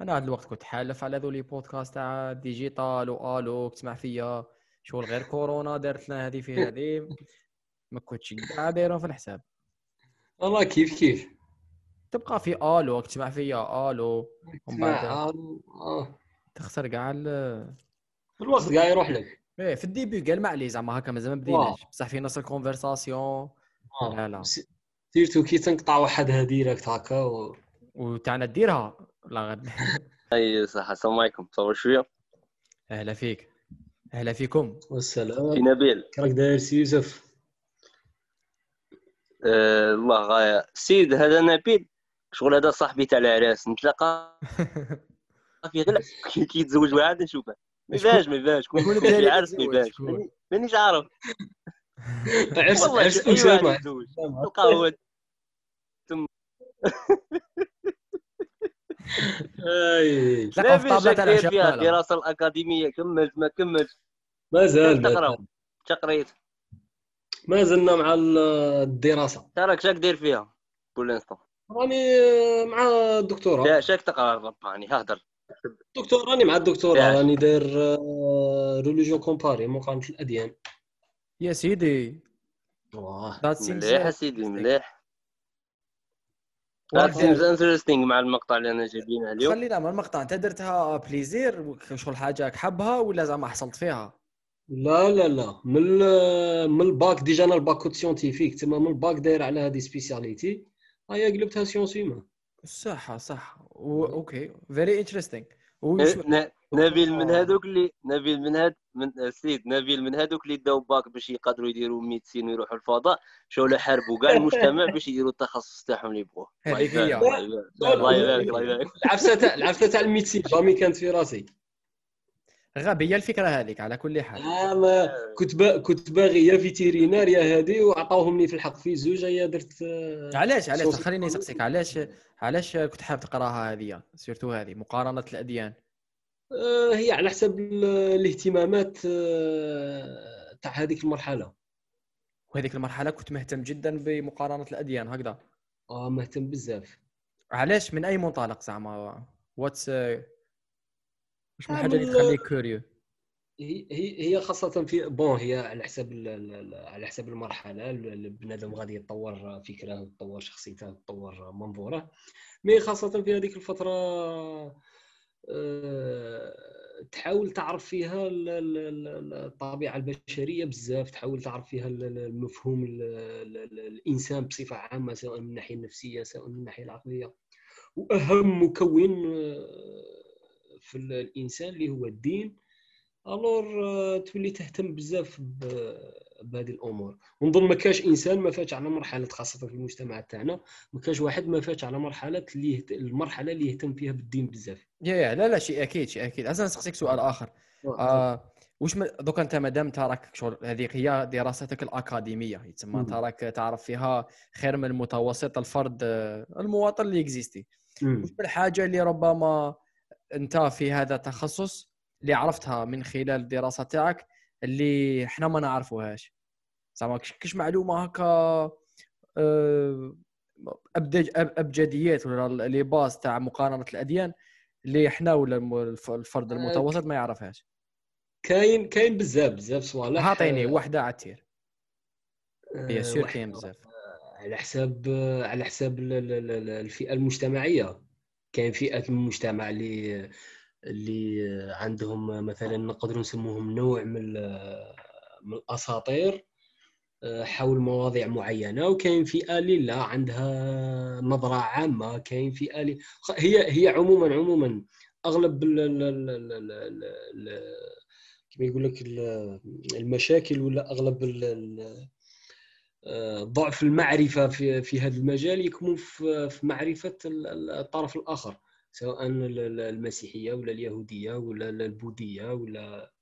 أنا هذا الوقت كنت حالف على ذولي بودكاست تاع digital و allô تسمع فيا شغل غير كورونا دارت لنا هذه في هذه. ما كنتش كاع دايرهم في الحساب. والله كيف كيف؟ تبقى في آلو تسمع فيا آلو ومن بعد آه. تخسر كاع ال- الوقت قاعد يروح لك. إيه في الديبي قال ما عليه زعما هكا مازال ما بديناش. بصح في نص ال conversation لا لا. surtout كي تنقطع وحدها direct هكا و... وتاعنا ديرها. لا غد. أي صح السلام عليكم. تصور شوية. أهلا فيك. أهلا فيكم. في والسلام نبيل. كراك داير سي يوسف. آه الله غاية. سيد هذا نبيل. شغل هذا صاحبي تاع العراس. نتلاقى في غير كي يتزوج واحد نشوفه. ما يبانش ما يبانش شكون كون الدراري في عرس ما؟ يبانش مانيش عارف. عرس واحد. اسامه يتزوج. تلقاه هو. أي. تلاقوا في فيها لا. الدراسه الأكاديمية كملت ما كملتش مازال تقرأ. تقريت. ما زلنا مع ال- الدراسة. تراك شاك داير فيها بور لانستون راني مع الدكتوراه لا شاك تقرأ رباني هضر دكتور راني مع الدكتوراه ياش. راني داير religion comparée مقارنه الأديان. يا سيدي. واه مليح سيدي. مليح. والله That seems interesting مع المقطع اللي أنا جايبينه اليوم. خلينا من المقطع. أنت درتها plaisir شغل حاجة حبها ولا زعما حصلت فيها؟ لا لا لا. من من ال bac déjà أنا الباك كنت scientifique تما من الباك داير على هذه spécialité هيا قلبتها سيونس هيومان صح صح. و... أوكي. فيري انتريستينغ نبيل من هذوك اللي نبيل من هاد من السيد نبيل من هذوك اللي داو باك باش يقدروا يديروا ميدسين ويروحوا الفضاء شغل حاربوا كاع المجتمع باش يديروا التخصص تاعهم اللي يبغوه. الله هذيك هي. يبارك الله يبارك الله يبارك العفسة تاع العفسة تاع الميدسين جامي كانت في راسي. غبيه الفكرة هذيك على كل حال. آه ما كنت با كنت باغي يا فيتيرينار يا هادي وعطاوهمني في الحق. في زوج هيا درت آه، علاش علاش؟ خليني نسقسيك. علاش علاش كنت حاب تقراها هذه؟ surtout هذه مقارنة الأديان. آه، هي على حسب ال- الاهتمامات آه، تاع هذيك المرحلة. وهذيك المرحلة كنت مهتم جدا بمقارنة الأديان هكذا. آه مهتم بزاف. علاش؟ من أي منطلق زعما؟ what's واش من آه، الحاجة اللي تخليك curieux هي هي خاصة في bon هي على حسب على حسب المرحلة. ال- البنادم غادي يتطور فكرة يتطور شخصيته يتطور منظورة. مي خاصة في هذيك الفترة آه، تحاول تعرف فيها ال- ال- ال- الطبيعة البشرية بزاف تحاول تعرف فيها ال- ال- المفهوم ال- ال- ال- الإنسان بصفة عامة سواء من الناحية النفسية سواء من الناحية العقلية. وأهم مكون آه، في الإنسان اللي هو الدين alors آه، تولي تهتم بزاف بهذه الأمور. ونظن ما كاش انسان ما فاتش على مرحلة خاصة في المجتمع تاعنا ما كاش واحد ما فاتش على مرحلة اللي يهت... المرحلة اللي يهتم فيها بالدين بزاف. يا يا لا لا شيء أكيد شيء أكيد. أصلا نسقسيك سؤال آخر. آه وش م... دوك أنت مادام تراك شغل هذيك هي دراستك الأكاديمية يتسمى مم. تراك تعرف فيها خير من المتوسط الفرد آه، المواطن اللي existé مم. وش الحاجة اللي ربما أنت في هذا التخصص اللي عرفتها من خلال الدراسة تاعك اللي إحنا ما نعرفوهاش. زعما كش معلومة هكا آه، أبجديات ولا لي باز تاع مقارنة الأديان اللي إحنا ولا الفرد آه، المتوسط ما يعرفهاش. كاين كاين بزاف بزاف صوالح. عطيني آه، وحدة عتير سير واحد- كاين بزاف. على حساب على حساب ال- ال- ال- الفئة المجتمعية. كاين فئات من المجتمع اللي اللي عندهم مثلا نقدروا نسموهم نوع من من الأساطير آه، حول مواضيع معينة وكاين فئة اللي لا عندها نظرة عامة كاين فئة اللي هي هي عموما عموما أغلب كما يقول لك ال- المشاكل ولا أغلب آه، ضعف المعرفة في في هذا المجال يكمن في معرفة ال- ال- الطرف الآخر. سواء ال- ال- المسيحية ولا اليهودية ولا البوذية ولا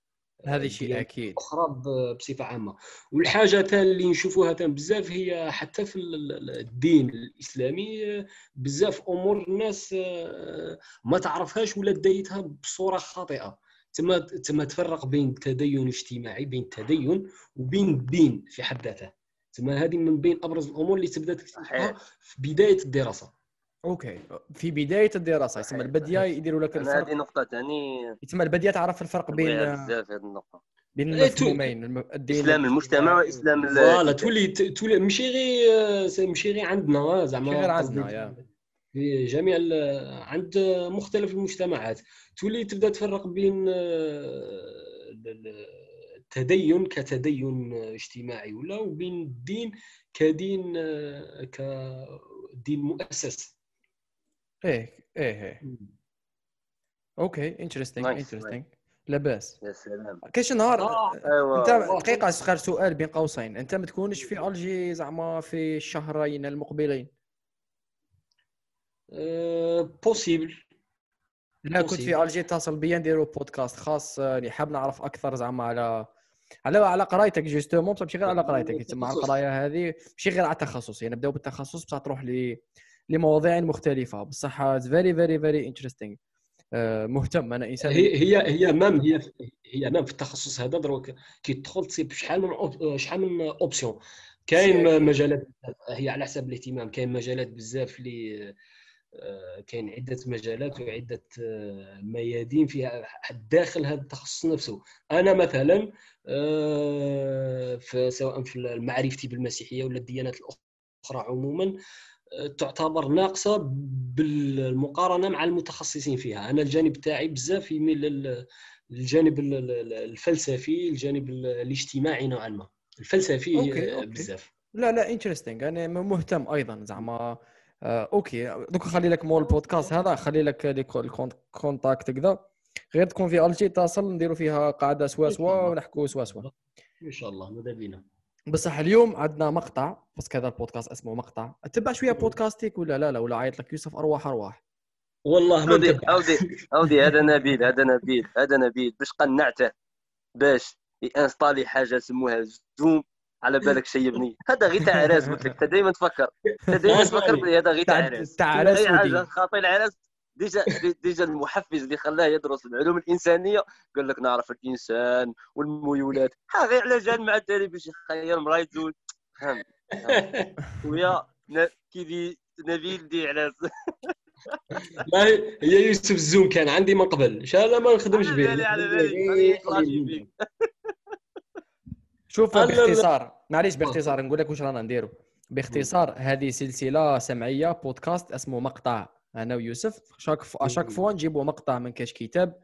هذه شيء الديانات أكيد. أخرى بصفة عامة. والحاجة اللي نشوفوها بزاف هي حتى في ال- ال- الدين الإسلامي آه، بزاف أمور الناس آه، ما تعرفهاش ولا دايتها بصورة خاطئة. تما تما تفرق بين التدين الاجتماعي بين التدين وبين الدين في حد ذاته. تما هذه من بين أبرز الأمور اللي تبدا تكتشفها. في بداية الدراسة. okay. في بداية الدراسة يسمى البديه يديروا لك الفرق. هذه نقطة ثاني يتم البديه تعرف الفرق بين بزاف هذه النقطة. بين إيه، تو- المفهومين الم- الدين إسلام المجتمع وإسلام ال- voilà تولي تولي ماشي غير ماشي غير عندنا آه، زعما غير عندنا،. في جميع عند مختلف المجتمعات. تولي تبدأ تفرق بين آه، ال- ال- التدين كتدين اجتماعي ولا وبين الدين كدين آه، كدين مؤسس إيه إيه إيه. okay interesting interesting لاباس يا سلام. كاين شي نهار آه. ايوا أنت دقيقة صغير سؤال بين قوسين. أنت ما تكونش في ألجي زعما في الشهرين المقبلين. possible لا كنت Possible. في ألجي اتصل بيا نديروا بودكاست خاص آه، اللي حاب نعرف أكثر زعما على على على قرايتك justement ماشي غير على قرايتك تسمى على القرايه هذه. ماشي غير على التخصص يعني نبداو بالتخصص بصح تروح ل لمواضيع مختلفة. بصح very very very interesting مهتم. أنا إنسان هي هي هي مام هي هي مام في التخصص هذا دروك كي تدخل تصيب شحال من op- شحال من option كاين مجالات هي على حسب الاهتمام. كاين مجالات بزاف اللي آه، كاين عدة مجالات وعدة آه، ميادين فيها داخل هذا التخصص نفسه. أنا مثلا آه، في سواء في معرفتي بالمسيحية ولا الديانات الأخرى عموما آه، تعتبر ناقصة بالمقارنة مع المتخصصين فيها. أنا الجانب تاعي بزاف يميل لل- للجانب ال- ال- الفلسفي الجانب ال- الاجتماعي نوعا ما. الفلسفي okay، okay. بزاف. لا لا interesting أنا مهتم أيضا زعما. آه، okay. دوك خلي لك مول البودكاست هذا خلي لك les co- ال cont- contact كذا. غير تكون في الجي اتصل نديروا فيها قاعدة سوا سوا ونحكوا سوا سوا. إن شاء الله. ماذا بينا؟ بصح اليوم عندنا مقطع بس كذا البودكاست اسمه مقطع. تتبع شوية بودكاستيك ولا لا؟ لا ولا عيط لك يوسف ارواح ارواح والله ما اودي اودي اودي هذا نبيل هذا نبيل هذا نبيل. باش قنعته باش y installer حاجة سموها زوم. على بالك شيبني هذا غير تاع عراس قلت لك. أنت دائما تفكر. أنت دائما تفكر بلي هذا غير تاع عراس تاع عراس. خاطي العراس déjà déjà المحفز اللي خلاه يدرس العلوم الإنسانية قال لك نعرف الإنسان والميولات. ها غير على جال مع الدري باش يخير مراه يتزوج فهم فهم. ويا ن- كي دي نبيل دي عراس لا هي يوسف الزوم كان عندي من قبل. إن شاء الله ما نخدمش على به على بالي. شوف. باختصار. معليش باختصار. نقول لك واش رانا نديرو. باختصار هذه سلسلة سمعية بودكاست اسمه مقطع أنا ويوسف chaque à chaque fois نجيبوا مقطع من كاش كتاب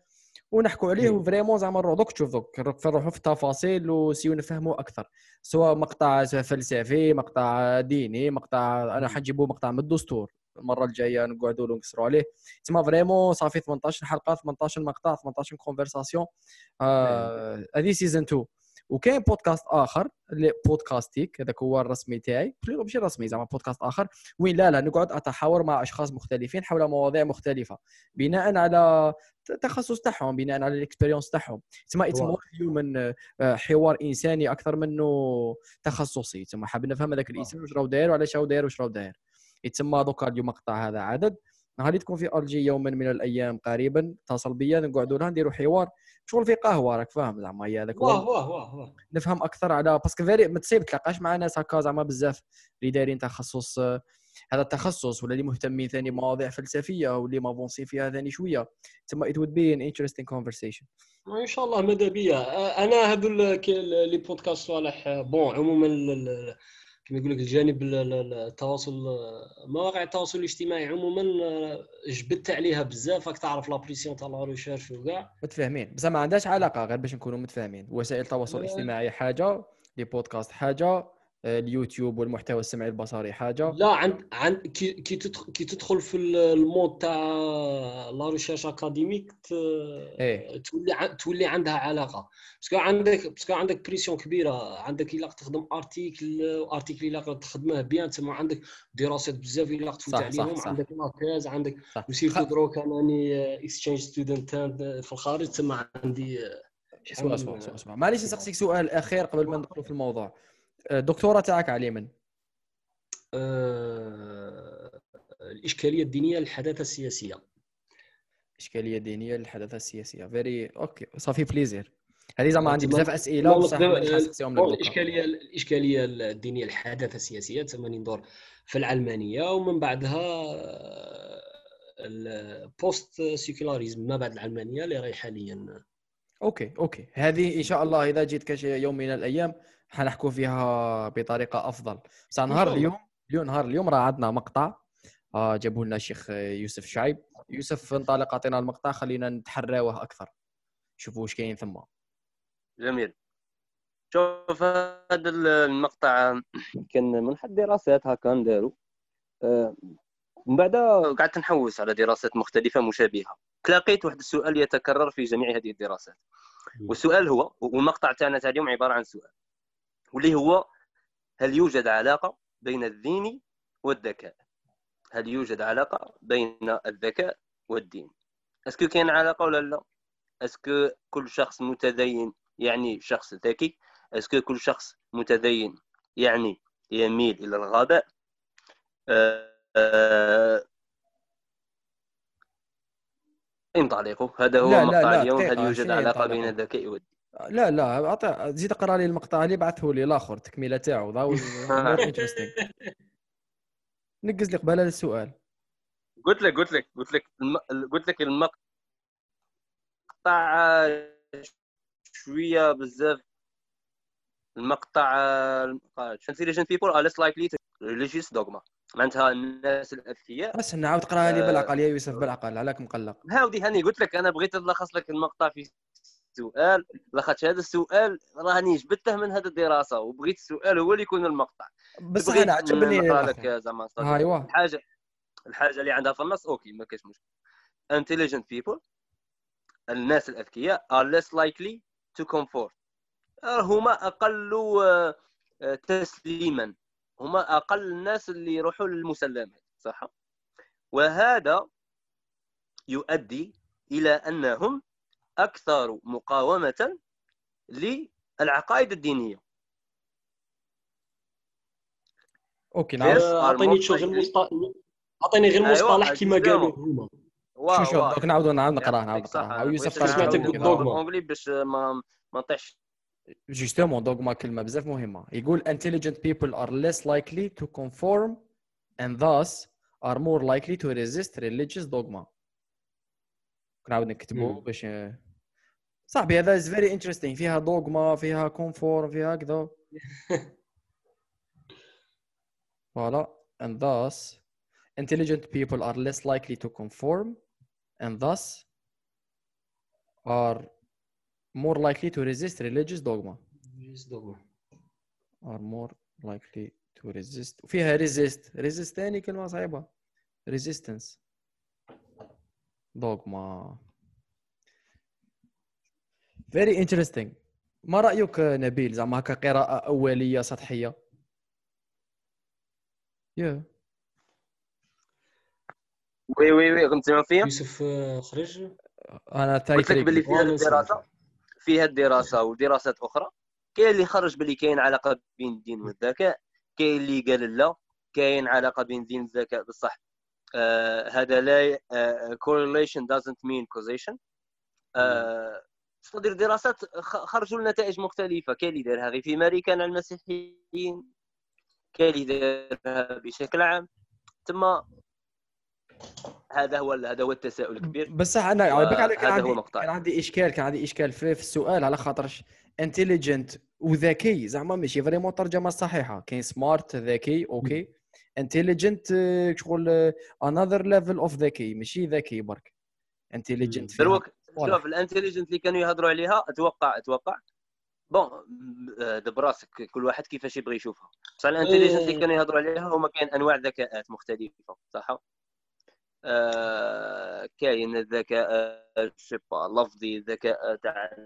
ونحكوا عليه مم. و vraiment زعما نروح دوك تشوف دوك. نروح- نروحوا في التفاصيل و سيو نفهموا أكثر. سواء مقطع فلسفي مقطع ديني مقطع أنا حنجيبوا مقطع من الدستور. المرة الجاية نقعدوا نكسروا عليه. تسمى vraiment صافي 18 حلقه 18 مقطع 18 conversation آه، هذه saison 2 وكاين بودكاست آخر اللي بودكاستيك هذاك هو الرسمي تاعي. ماشي رسمي زعما بودكاست آخر. وين؟ لا لا نقعد أتحاور مع أشخاص مختلفين حول مواضيع مختلفة. بناء على التخصص تاعهم بناء على ال expérience تاعهم. تسمى يتسمى human حوار إنساني أكثر منه تخصصي. تسمى حاب نفهم هذاك الإنسان واش راهو داير وعلاش راهو داير واش راهو داير. يتسمى دوكا اليوم مقطع هذا عدد. غادي تكون في الجي يوما من الأيام قريبا اتصل بيا نقعدوا لها نديروا حوار. شغل في قهوة راك فاهم؟ زعما هي هذاك واه واه واه نفهم أكثر على parce que vrai ما تصيب تلاقاش مع ناس هكا زعما بزاف. اللي دايرين تخصص هذا التخصص ولا اللي مهتمين ثاني بمواضيع فلسفية واللي m'avancé فيها ثاني شوية. تما it would be an interesting conversation. إن شاء الله ماذا بيا. أنا هذو لي بودكاست صالح bon عموما كما يقول لك الجانب ال- ال- التواصل مواقع التواصل الاجتماعي عموما آه، جبدت عليها بزاف. راك تعرف la pression تاع la recherche وكاع. متفاهمين. بس ما عندهاش علاقة غير باش نكونوا متفاهمين. وسائل التواصل. الاجتماعي حاجة لي بودكاست حاجة. اليوتيوب والمحتوى السمعي البصري حاجة؟ لا عند عند كي كي تدخل كي تدخل في ال- ال mode تاع la recherche académique ت- إيه. تولي تولي عندها علاقة. parce que عندك parce que عندك pression كبيرة. عندك إلا تخدم article article إلا تخدمه bien تسمى عندك دراسات بزاف إلا تفوت عليهم. صح. عندك la case عندك و surtout دروك أنني exchange student في الخارج. تسمى عندي شحال سوا من- سوا سوا سوا معليش نسقسيك سؤال أخير قبل ما ندخلوا في الموضوع. آه، الدكتوراه تاعك على من آه، الإشكالية الدينية للحداثة السياسية. إشكالية دينية للحداثة السياسية. very أوكي صافي plaisir هذه زعما عندي تما- بزاف أسئلة بصح. الاشكاليه الإشكالية الدينية الحداثه السياسية تما ندور في العلمانية ومن بعدها ال post secularism ما بعد العلمانية اللي راهي حاليا okay okay هذه إن شاء الله إذا جيت كشي يوم من الأيام حنحكوا فيها بطريقة أفضل. بس نهار. اليوم اليوم نهار اليوم راه عندنا مقطع آه جابوا لنا الشيخ يوسف شعيب. يوسف انطلق أعطينا المقطع خلينا نتحراوه أكثر. شوفوا واش كاين ثم. جميل. شوف هذا المقطع كان من حد دراسات هكا نداروا آه، من بعد قعدت نحوس على دراسات مختلفة مشابهة. تلاقيت واحد السؤال يتكرر في جميع هذه الدراسات. والسؤال هو والمقطع تاعنا تاع اليوم عبارة عن سؤال. واللي هو هل يوجد علاقة بين الدين والذكاء؟ هل يوجد علاقة بين الذكاء والدين؟ est-ce que كاين علاقة ولا لا؟ est-ce que كل شخص متدين يعني شخص ذكي؟ est-ce que كل شخص متدين يعني يميل إلى الغباء؟ آه، آه، انطلقوا. هذا هو لا، مقطع اليوم. هل يوجد شنو علاقة بين؟ الذكاء والدين؟ لا لا أعطي زيد اقرأ لي المقطع اللي بعثه لي الآخر تكمله تاعو نقز لي قباله السؤال. قلت لك قلت لك قلت لك. قلت لك المقطع آه، شوية بزاف. المقطع intelligent people are less likely to religious dogma. معناتها الناس الأذكياء بس نعاود قراها لي آه، بالعقل يا يوسف بالعقل عليك مقلق. هاودي هاني قلت لك أنا بغيت نلخص لك المقطع في سؤال لاخاطش هذا السؤال راني جبته من هذه الدراسة وبغيت السؤال هو اللي يكون المقطع. بس بغيت أنا عجبني لك. زعما أيوا. الحاجة الحاجة اللي عندها في النص أوكي ما كاينش مشكل. Intelligent people الناس الأذكياء are less likely to conform آه، هما أقل آه، تسليما. هما أقل الناس اللي يروحوا للمسلمات صح؟ وهذا يؤدي إلى أنهم أكثر مقاومة للعقائد الدينية okay. نعاود أعطيني شو غير مصطلح أعطيني غير أيوة، مصطلح كما. قالوا هما شو شو. دوك نعاودوا نعاود نقراه نعاود يعطيك صح. نقراه أنا يوسف سمعتك. بال anglais باش ما ما نطيحش justement dogma كلمة بزاف مهمة يقول intelligent people are less likely to conform and thus are more likely to resist religious dogma نعاود نكتبوا مم. باش صاحبي هذا is very interesting فيها دوغما فيها كونفورم فيها كذا فوالا and thus intelligent people are less likely to conform and thus are more likely to resist religious dogma are more likely to resist فيها resist resist ثاني كلمة صعيبة resistance Dogma. Very interesting. ما رأيك نبيل؟ زعما هكا قراءة أولية سطحية. Yeah. وي وي وي كنت سمعوا فيا يوسف آه، خرج أنا قلت لك باللي في هذه والله الدراسة. في هذه الدراسة ودراسات أخرى. كاين اللي خرج باللي كاين علاقة بين الدين والذكاء كاين اللي قال لا كاين علاقة بين الدين والذكاء بصح هذا لا آه correlation doesn't mean causation. آه صدر دراسات خرجوا لنتائج مختلفة. كاين اللي دارها غير في امريكان على المسيحيين. كاين اللي دارها بشكل عام. ثم هذا هو هذا هو التساؤل الكبير. بس صح أنا على بالك على كان عندي. كان عندي إشكال كان عندي إشكال في, في السؤال على خاطرش intelligent وذكي. زعما ماشي vraiment الترجمه الصحيحه كاين smart ذكي okay. intelligent شغل another level of ذكي ماشي؟ ذكي برك. intelligent دروك واضح. شوف ال intelligent اللي كانوا يهضروا عليها أتوقع أتوقع. bon آه، دبر راسك كل واحد كيفاش يبغي يشوفها. بصح ال intelligent اللي كانوا يهضروا عليها هما كاين أنواع ذكاءات مختلفة صح؟ آه كاين الذكاء je sais pas لفظي الذكاء تاع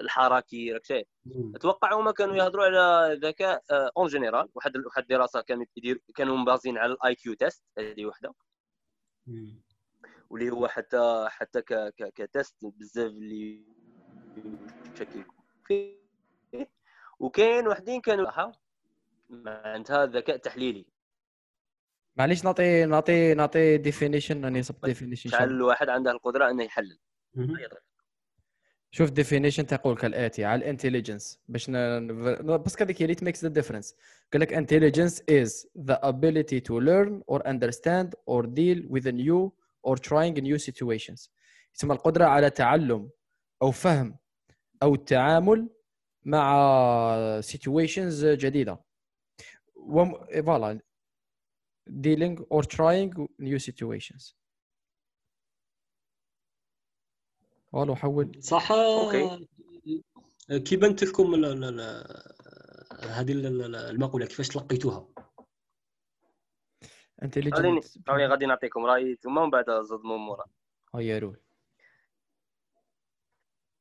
الحركي راك شايف أتوقع هما كانوا يهضروا على الذكاء en général واحد واحد الدراسة كانت يدير كانوا مbasين على ال IQ test هذه وحدة. واللي هو حتى حتى ك ك ك test بزاف اللي فيه. وكاين وحدين كانوا معناتها ذكاء تحليلي معليش نعطي نعطي نعطي definition راني صبت definition شحال الواحد عنده القدرة إنه يحلل. شوف definition تقول كالاتي على ال intelligence باش. بس هذيك هي اللي makes the difference قال لك intelligence is the ability to learn or understand or deal with a new or trying new situations يسمى القدرة على تعلم أو فهم أو التعامل مع situations جديدة وم... voilà dealing or trying new situations والو حول. صح. okay. كي بنت لكم ال- ال- ال- هذه ال- ال- المقولة؟ كيفاش تلقيتوها؟ intelligent خليني غادي نعطيكم رايي ثم ومن بعد زد من مورا هيا roule.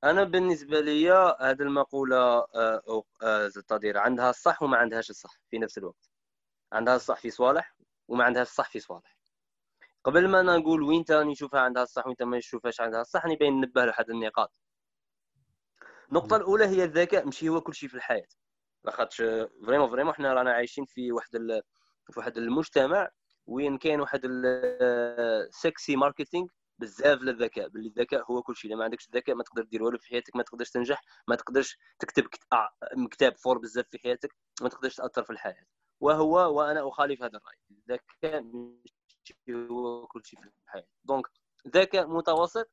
أنا بالنسبة لي هذه المقولة آه، أو- آه، تدير عندها الصح وما عندهاش الصح في نفس الوقت. عندها الصح في صوالح وما عندهاش الصح في صوالح. قبل ما أنا نقول وين تاني نشوفها عندها الصح وين ما نشوفهاش عندها الصح نبين ننبه لواحد النقاط. النقطة الأولى هي الذكاء ماشي هو كل شيء في الحياة. لاخاطش vraiment vraiment حنا رانا عايشين في واحد ال... في واحد المجتمع وين كاين واحد ال sexy marketing بزاف للذكاء. باللي الذكاء هو كل شيء. ما عندكش الذكاء ما تقدر دير والو في حياتك ما تقدرش تنجح ما تقدرش تكتب كت- كتاب fort بزاف في حياتك ما تقدرش تأثر في الحياة. وهو وأنا أخالف هذا الرأي. الذكاء هو كل شيء في الحياة. donc ذكاء متوسط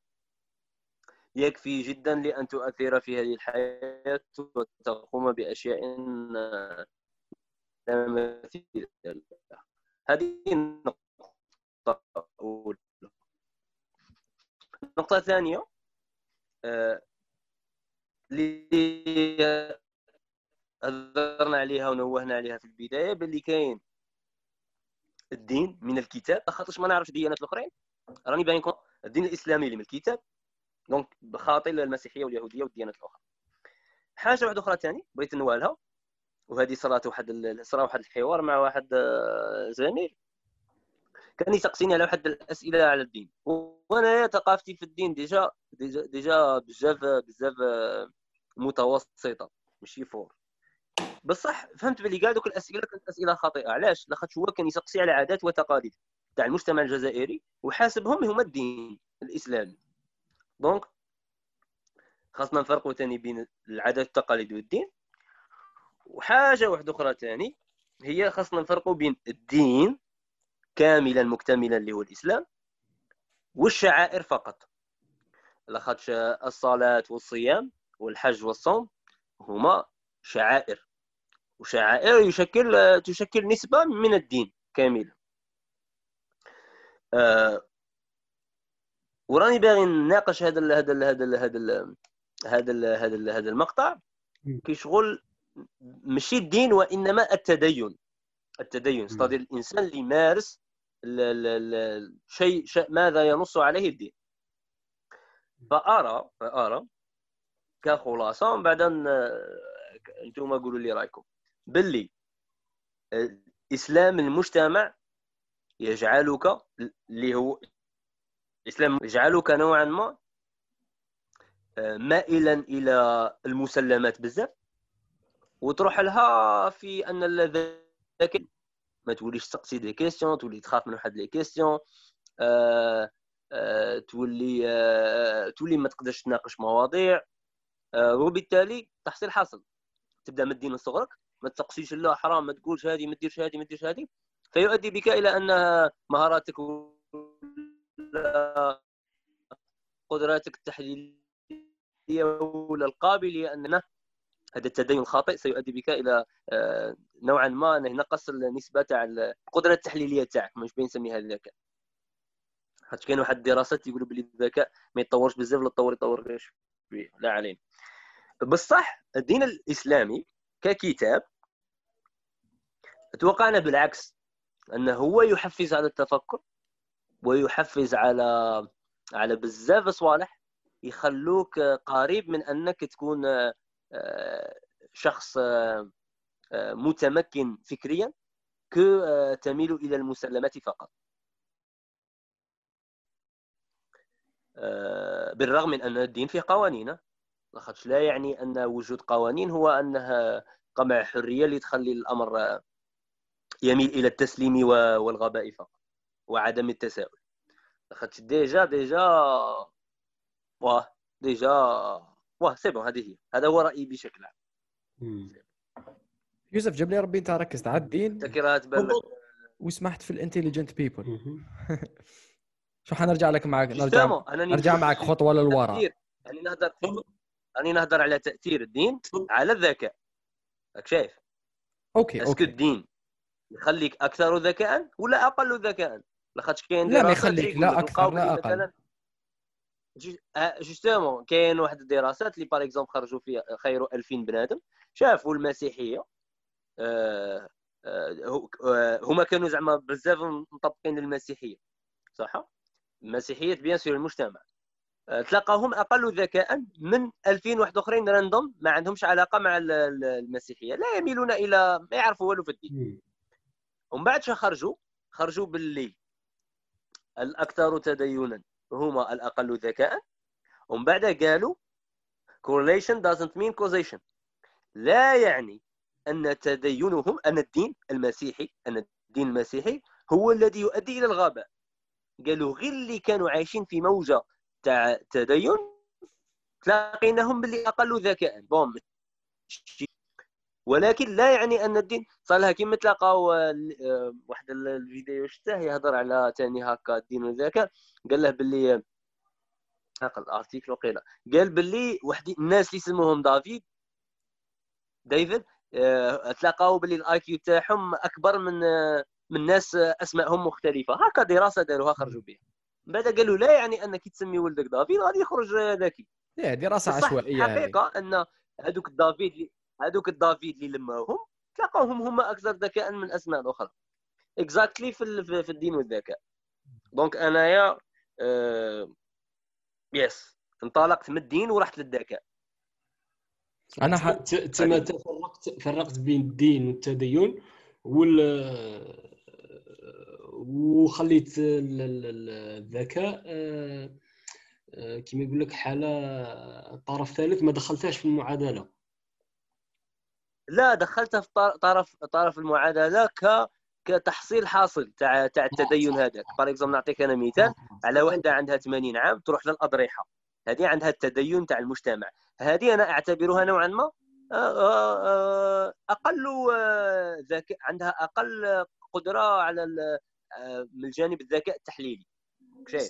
يكفي جدا لأن تؤثر في هذه الحياة وتقوم بأشياء لا مثيل لها. هذه النقطة الأولى. النقطة الثانية آه، اللي هضرنا عليها ونوهنا عليها في البداية باللي كاين الدين من الكتاب خاطرش ما نعرفش ديانات الأخرين. راني باينكم الدين الإسلامي اللي من الكتاب دونك بخاطر المسيحية واليهودية والديانات الأخرى. حاجة واحدة أخرى ثاني بغيت نوالها وهذه صرات واحد صرا واحد الحوار مع واحد آه، زميل. كان يسقسيني على واحد الأسئلة على الدين. وأنا ثقافتي في الدين déjà déjà, déjà بزاف بزاف آه، متوسطة ماشي fort. بصح فهمت باللي كاع دوك الأسئلة كانت أسئلة خاطئة. علاش؟ لاخاطش هو كان يسقسي على عادات وتقاليد تاع المجتمع الجزائري وحاسبهم هما الدين الإسلامي. دونك خاصنا نفرقوا ثاني بين العادات والتقاليد والدين. وحاجة واحدة أخرى ثاني هي خاصنا نفرقوا بين الدين كاملا مكتملا اللي هو الإسلام والشعائر فقط. لاخاطش الصلاة والصيام والحج والصوم هما شعائر وشعائر يشكل تشكل نسبة من الدين كاملا آه وراني باغي نناقش هذا ال هذا ال هذا ال هذا ال هذا ال هذا ال هذا المقطع. كيشغل ماشي الدين وإنما التدين. التدين. أستاذ الإنسان اللي يمارس شيء شيء- ماذا ينص عليه الدين. فارى فأرى كخلاصة من بعد أنتم قولوا لي رأيكم. باللي إسلام المجتمع يجعلك اللي هو الاسلام يجعلك نوعا ما آه، مائلا إلى المسلمات بزاف. وتروح لها في أن الذكاء ما توليش تسقسي des questions تولي تخاف من واحد les questions آه، آه، تولي آه، تولي ما تقدرش تناقش مواضيع آه، وبالتالي تحصيل حاصل. تبدأ من الدين صغرك ما تسقسيش لا حرام ما تقولش هذه ما ديرش هذه ما ديرش هذه. فيؤدي بك إلى أن مهاراتك ولا قدراتك التحليلية ولا القابلية أن هذا التدين الخاطئ سيؤدي بك إلى آه، نوعا ما ينقص النسبة تاع القدرة التحليلية تاعك مش بين نسميها الذكاء. خاطر كاين واحد الدراسات يقولوا بلي الذكاء ما يتطورش بزاف لا تطور يطور غير لا علينا. بصح الدين الإسلامي ككتاب اتوقعنا بالعكس أنه هو يحفز على التفكر ويحفز على على بزاف صوالح يخلوك قريب من أنك تكون آه، شخص آه، آه، متمكن فكريا ك تميل إلى المسلمات فقط. آه، بالرغم من أن الدين فيه قوانين. لاخاطش لا يعني أن وجود قوانين هو أنها قمع حرية اللي تخلي الأمر يميل إلى التسليم والغباء فقط وعدم التساؤل لاخاطش déjà déjà واه déjà واه c'est bon هذه هي هذا هو رأيي بشكل عام. يوسف جاب لي ربي انت ركزت على الدين انت وسمحت في ال intelligent people. شو حنرجع لك معك نرجع نرجع معك خطوة للوراء. يعني نهضر. راني نهضر على تأثير الدين. على الذكاء. راك شايف؟ OK est-ce que الدين. يخليك أكثر ذكاء ولا أقل ذكاء؟ لاخاطش كاين لا، ما يخليك لا لقاو لا. مثلا؟ justement كاين واحد الدراسات اللي par exemple خرجوا فيها خيروا 2000 بنادم شافوا المسيحية. آه، آه، هو- آه، هما كانوا زعما بزاف مطبقين للمسيحية صح؟ المسيحيه bien sûr المجتمع. آه، تلقاهم أقل ذكاء من 2000 واحد آخرين random ما عندهمش علاقة مع ال- ال- المسيحية لا يميلون إلى ما يعرفوا والو في الدين. ومن بعد خرجوا؟ خرجوا باللي الأكثر تدينا هما الأقل ذكاء ومن بعد قالوا correlation doesn't mean causation. لا يعني أن تدينهم أن الدين المسيحي أن الدين المسيحي هو الذي يؤدي إلى الغباء قالوا غير اللي كانوا عايشين في موجة تاع تدين تلاقيناهم باللي أقل ذكاء. بون ولكن لا يعني أن الدين صار لها كيما تلاقاو آه، واحد ال- الفيديو شفته يهضر على تاني هكا الدين والذكاء. قال له باللي هاك ال article وقيله قال باللي واحد الناس اللي يسموهم دافيد ديفيد آه، تلاقاو باللي ال IQ تاعهم أكبر من آه، من ناس أسمائهم مختلفة. هكا دراسة داروها خرجوا بها. من بعد قالوا لا يعني أنك تسمي ولدك دافيد غادي يخرج ذكي. إيه، دراسه عشوائية الحقيقة أن هذوك الدافيد هذوك الدافيد اللي لماوهم تلقاوهم هما أكثر ذكاء من الاسماء الأخرى. exactly في ال- في في الدين والذكاء. donc أنايا آه yes انطلقت من الدين ورحت للذكاء. أنا ح... تما فرقت فرقت بين الدين والتدين وال وخليت ال- ال- ال- الذكاء آه، آه، كما يقول لك حالة طرف ثالث ما دخلتهاش في المعادلة. لا دخلتها في طر- طرف طرف المعادلة ك كتحصيل حاصل تاع تاع التدين هذاك. par exemple نعطيك أنا مثال على وحدة عندها 80 عام تروح للأضرحة. هذه عندها التدين تاع المجتمع. هذه أنا أعتبرها نوعا ما آه، آه، آه، أقل آه، ذكاء عندها أقل قدرة على آه، من الجانب الذكاء التحليلي. شايف؟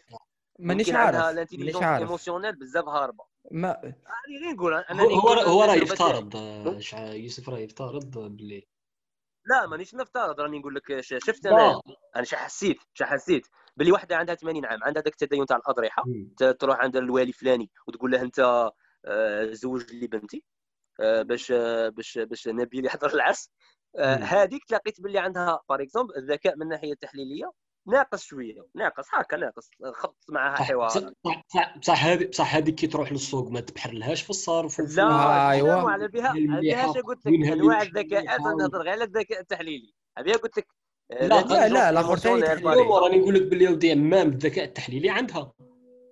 مانيش عارف. مانيش عارف. émotionnel بزاف هاربة. ما غير نقول؟ أنا هو هو راه. يفترض آه، شع- يوسف راه يفترض باللي لا مانيش نفترض. راني نقول لك ش- شفت أنا؟ آه. أنا شا حسيت شا حسيت. باللي واحدة عندها 80 عام عندها ذاك التدين تاع الأضرحة. تروح عند الولي فلاني وتقول له أنت آه، زوج لي بنتي آه، باش آه، باش باش نبيل يحضر العرس. آه،. هذيك تلاقيت باللي عندها par exemple الذكاء من الناحية التحليلية ناقص شوية ناقص هكا ناقص خط معها حوار. صح صح- صح هذه صح هذيك كي تروح للسوق ما تبحر لهاش في الصرف وفي- لا أيوة. أيوة. على بها. على بها شا قلت لك انواع الذكاءات. نهضر غير على الذكاء التحليلي. بها قلت لك آه، لا، لا، لا، ثاني. راني نقول لك باللي ودي أمام الذكاء التحليلي عندها.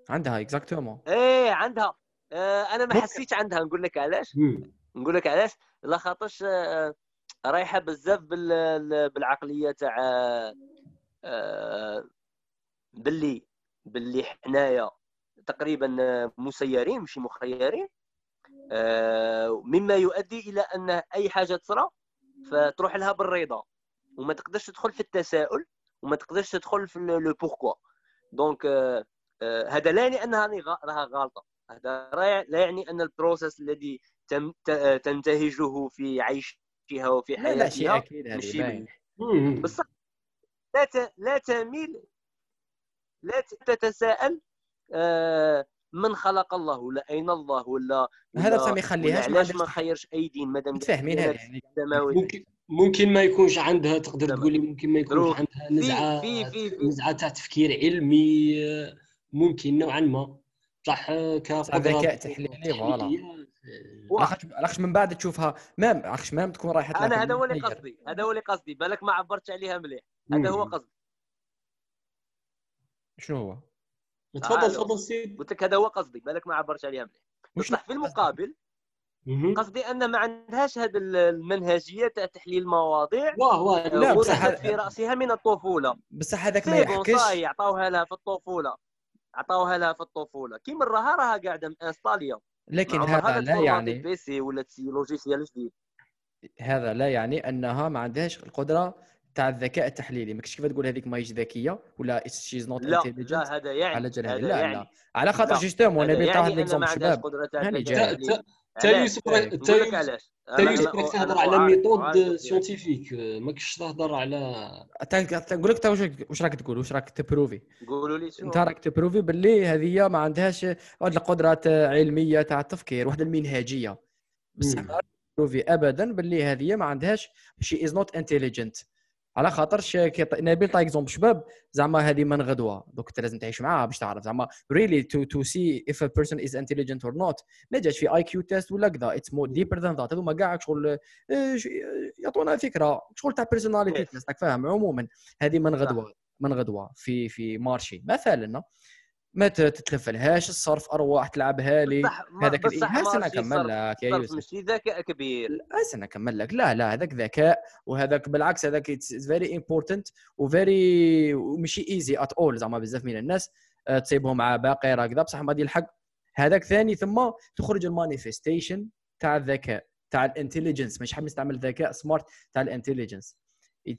عندها exactement إيه عندها. آه، أنا ما. حسيتش عندها. نقول لك علاش. نقول لك علاش؟ لا خاطرش آه، رايحة بزاف بال- بالعقلية تاع آه، باللي باللي حنايا تقريبا آه، مسيرين مش مخيرين آه، مما يؤدي إلى أن أي حاجة تصرى فتروح لها بالرضا. وما تقدرش تدخل في التساؤل وما تقدرش تدخل في le pourquoi donc آه، آه، هذا لا يعني أنها راها غلطة. هذا لا يعني أن ال process الذي ت- تنتهجه في عيشها وفي لا لا شيء حياتها أكيد هذه. بصح لا ت- لا تميل لا ت- تتساءل آه، من خلق الله ولا أين الله ولا هذا ما يخليهاش علاش ما عندكش نخيرش اي دين مادام متفاهمين هذه يعني ممكن ممكن ما يكونش عندها تقدر تمام. تقول لي ممكن ما يكونش. عندها نزعة في- في- في- نزعة تاع تفكير علمي آه، ممكن نوعا ما صح آه، كقدرة ذكاء تحليلي، فوالا. آه، لاخاطش من بعد تشوفها. مام لاخاطش مام تكون رايحة أنا هذا هو اللي. قصدي هذا هو اللي قصدي. بالك ما عبرتش عليها مليح. هذا هو. قصدي. شنو هو؟ تفضل. تفضل سيد. قلت لك هذا هو قصدي. بالك ما عبرتش عليها مليح. بصح في المقابل. قصدي أن ما عندهاش هذه المنهجية تاع تحليل المواضيع واه واه لا، بصح في رأسها من الطفولة. بصح هذاك ما صاي عطاوها لها في الطفولة. عطاوها لها في الطفولة. كي من راها راها قاعدة مانستاليه لكن عمر هذا لا يعني بي سي ولا لوجيسيال جديد هذا لا يعني أنها ما عندهاش القدرة تاع الذكاء التحليلي. ما كنتش كيف تقول هذيك ماهيش ذكية ولا شيز نوت لا لا هذا يعني على لا يعني. لا على خاطر جوستومون هذا نبي نعطي واحد يعني ان ما ليكزومبل شباب. هاني جاي. علاش؟ يوسف يوسف علاش؟ يوسف راك تهضر على ميثود سيونتيفيك ماكش تهضر على نقول لك واش راك تقول؟ واش راك تبروفي؟ قولوا لي أنت راك تبروفي باللي هذه ما عندهاش واحد القدره علمية تاع التفكير واحد المنهجية. بصح تبروفي ابدا باللي هذه ما عندهاش شي از نوت انتليجنت على خاطر شي- كي ط- نبيل طاي اكزومبل شباب زعما هذه من غدوه دوك انت لازم تعيش معاها باش تعرف. زعما ريلي تو تو سي اف ا بيرسون از انتليجنت اور نوت ما جاتش في اي كيو تيست ولا كذا. اتس مور ديبر ذان ذات هذوما كاع شغل آه، يعطونا فكرة. شغل تاع personality Yes. test راك فاهم؟ عموما. هذه من. غدوه من غدوه في في marché. مثلا ما تتلفلهاش الصرف ارواح تلعبها لي. هذاك هسه أنا صرف- لك يا يوسف. ماشي ذكاء كبير. أنا اكمل لك. لا لا هذاك ذكاء وهذاك بالعكس هذاك very important و very ماشي easy at all زعما بزاف من الناس آه، تصيبهم مع باقي كذا. بصح ما ديال الحق. هذاك ثاني ثم تخرج المانيفستيشن تاع الذكاء تاع الانتليجنس. مش حاب نستعمل الذكاء سمارت تاع الانتليجنس.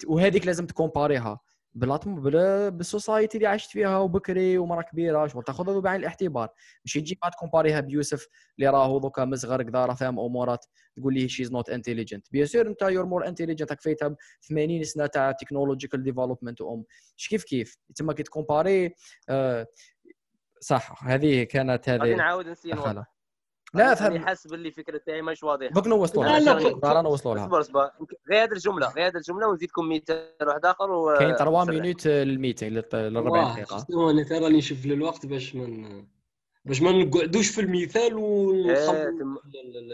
وهذيك لازم تكومباريها. بلاطم بلا بالسوسايتي اللي عشت فيها وبكري ومرا كبيرة شغل تاخذها بعين الاعتبار ماشي تجي بعد كومباريها بيوسف اللي راهو دوكا مصغر كذا راه فاهم أمورات تقول لي شيز نوت انتليجنت بيان سور أنت يور مور انتليجنت راك فايتها ب 80 سنة تاع تكنولوجيكال ديفلوبمنت أم. كيف كيف؟ تما كي تكومباري آه صح هذه كانت غادي هذه نعاود نسي لا فهم. حاسس باللي الفكرة تاعي ماهيش واضحة. دوك نوصلوا لا، لها لا، نوصلوا لها. اصبر اصبر. غير هذه الجملة غير هذه الجملة ونزيدكم مثال واحد آخر و كاين 3 ونسرح. مينوت للميتينغ لل 40 واه دقيقة. أنا ترى راني نشوف الوقت باش من باش ما نقعدوش في المثال إيه، ونخلوا تم-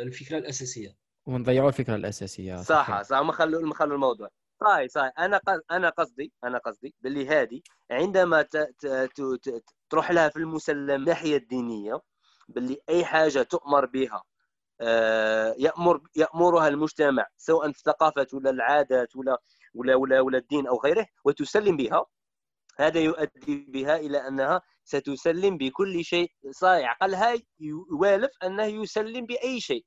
الفكرة الأساسية. ونضيعوا الفكرة الأساسية. صح. صح ما خلوا ما خلوا الموضوع. صحيح صحيح. أنا ق- أنا قصدي أنا قصدي باللي هذه عندما ت... ت... ت... ت... تروح لها في المسلم الناحية الدينية باللي أي حاجة تؤمر بها آه، يأمر يأمرها المجتمع سواء الثقافه ولا العادات ولا ولا ولا, ولا الدين أو غيره وتسلم بها. هذا يؤدي بها إلى أنها ستسلم بكل شيء صحيح عقلها يوالف أنه يسلم بأي شيء.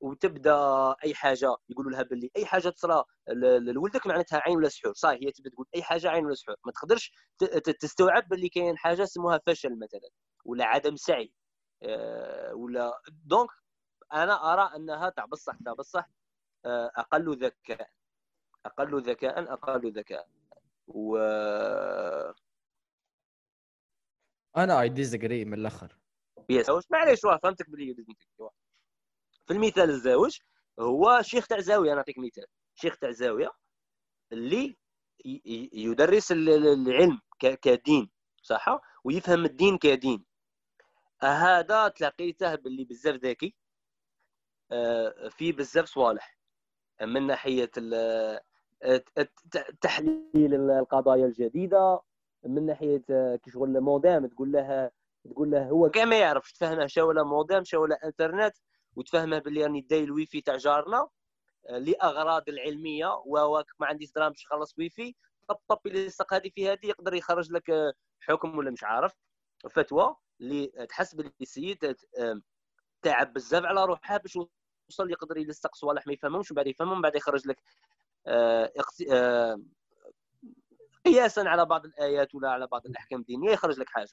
وتبدأ أي حاجة يقولوا لها باللي أي حاجة تصرى لولدك معناتها عين ولا سحور. صحيح هي تبدا تقول أي حاجة عين ولا سحور. ما تقدرش تستوعب باللي كاين حاجة اسمها فشل مثلا ولا عدم سعي. ولا donc أنا أرى أنها تاع بصح تاع بصح آه، أقل ذكاء أقل ذكاء أقل ذكاء. و أنا I disagree من الآخر. يزوج معليش واه فهمتك يدزني في المثال الزوج هو شيخ تاع زاوية نعطيك مثال. شيخ تاع زاوية اللي يدرس ال- ال- العلم كدين صح؟ ويفهم الدين كدين. هذا تلاقيته باللي بزاف ذكي. آه، في بزاف صوالح. من ناحية الت- تحليل القضايا الجديدة. من ناحية آه، كي شغل مودام تقول له تقول له هو كاع ما يعرفش ولا مودام شا ولا انترنت وتفهمه باللي راني داي الويفي تاع جارنا. آه، لأغراض العلمية و ما عنديش دراهم باش نخلص ويفي. طب طب اللي يلصق هذه في هذه يقدر يخرج لك آه، حكم ولا مش عارف. فتوى. اللي تحس باللي السيد تعب بزاف على روحه باش يوصل يقدر يلصق صوالح ما يفهمهمش وبعد يفهمهم بعد يخرج لك آه، آه، قياسا على بعض الآيات ولا على بعض الأحكام الدينية يخرج لك حاجة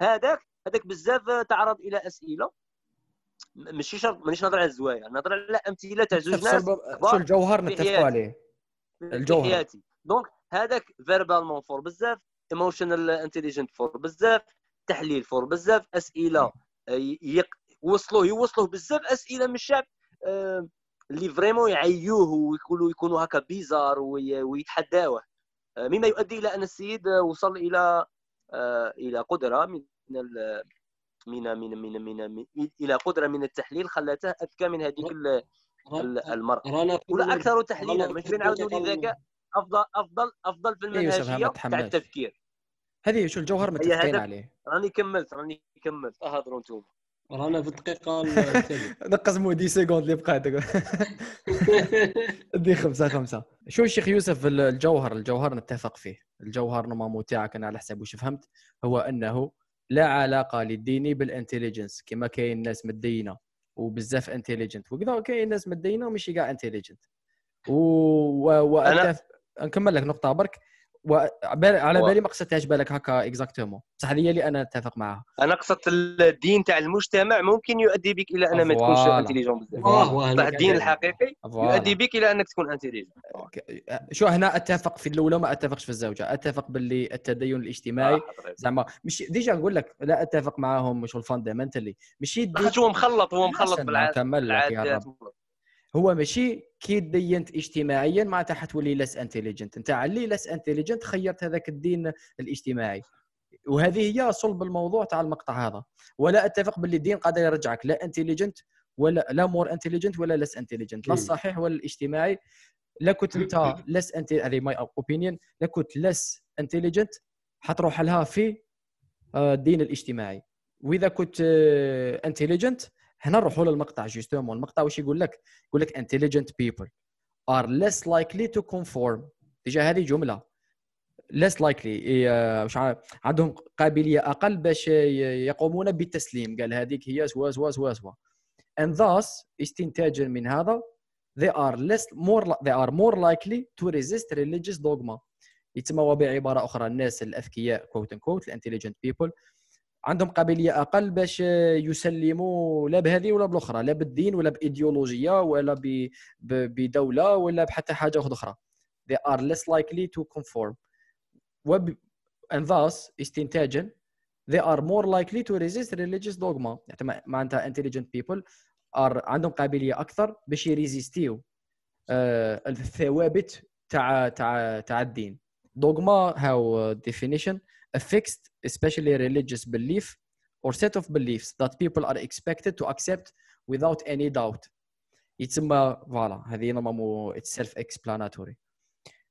هذاك هذاك بزاف تعرض إلى أسئلة ماشي شرط مانيش نهضر على الزوايا نهضر على أمثلة تاع زوج ناس شو الجوهر نتفقوا. عليه الجوهر. حياتي دونك هذاك فيربالمون فور بزاف ايموشنال انتليجنت فور بزاف تحليل فور بزاف أسئلة آه، يق... وصلوه يوصلوه بزاف أسئلة من الشعب آه، اللي vraiment يعيوه ويكونوا يكونوا هكا bizarre وي- ويتحداوه. آه، مما يؤدي إلى أن السيد وصل إلى إلى قدرة من ال- من من من من, من إلى قدرة من التحليل خلته أذكى من هذيك ال- ال- المرأة. ولا أكثر تحليلا. مش بنعاودوا لي الدقيقة ذكاء أفضل أفضل أفضل في المنهجيه تاع تحملش. التفكير. هذه شو الجوهر متفقين هذا- عليه. راني كملت راني كملت. اهضروا أنتم رانا في الدقيقة الثالثه نقسموا دي سيكوند اللي بقات دي خمسة خمسة. شو الشيخ يوسف الجوهر الجوهر نتفق فيه. الجوهر نمامو تاعك أنا على حسب واش فهمت. هو أنه لا علاقة للديني بالانتليجنس كما كاين ناس مدينة وبزاف انتليجنت. وكذا كاين ناس مدينة وماشي كاع انتليجنت. و... و... وأتف... نكمل لك نقطة برك. على بالي ما قصدتهاش بالك هكا اكزاكتومون بصح هذه اللي أنا أتفق معها. أنا قصدت الدين تاع المجتمع ممكن يؤدي بك إلى ان ما تكونش انتليجون بزاف. آه الدين الحقيقي يؤدي بك إلى أنك تكون انتليجون شو هنا أتفق في الأولى ما أتفقش في الزوجة. أتفق باللي التدين الاجتماعي. آه زعما مش ديجا نقول لك لا أتفق معاهم مش الفاندامنتالي ماشي هو مخلط هو مخلط بالعادات كمل لك يا رب. هو ماشي كي دينت اجتماعيا معناتها حتولي لس انتليجنت انت علي لس انتليجنت خيرت هذاك الدين الاجتماعي. وهذه هي صلب الموضوع تاع المقطع هذا. ولا أتفق باللي الدين قادر يرجعك لا intelligent ولا لا more intelligent ولا less intelligent لا الصحيح ولا الاجتماعي. لا كنت أنت less انت هذه my opinion لا كنت less intelligent حتروح لها في آه، الدين الاجتماعي. وإذا كنت intelligent آه، هنا نروحوا للمقطع justement المقطع واش يقول لك؟ يقول لك intelligent people are less likely to conform. ديجا هذه جملة. less likely مش عندهم قابلية أقل باش يقومون بالتسليم. قال هذيك هي سوا سوا سوا سوا and thus استنتاجا من هذا they are less more they are more likely to resist religious dogma. يتم بعباره أخرى. الناس الأذكياء quote unquote intelligent people عندهم قابلية أقل باش يسلموا لا بهذه ولا بالأخرى لا بالدين ولا بإيديولوجية ولا بدولة ولا بحتى حاجة أخرى. They are less likely to conform. وب... and thus استنتاجا they are more likely to resist religious dogma. يعني معناتها intelligent people are عندهم قابلية أكثر باش يريزيستيو آه الثوابت تاع تاع تاع الدين. Dogma how definition a fixed, especially religious belief or set of beliefs that people are expected to accept without any doubt. يتسمى voilà هذه normalement it's self explanatory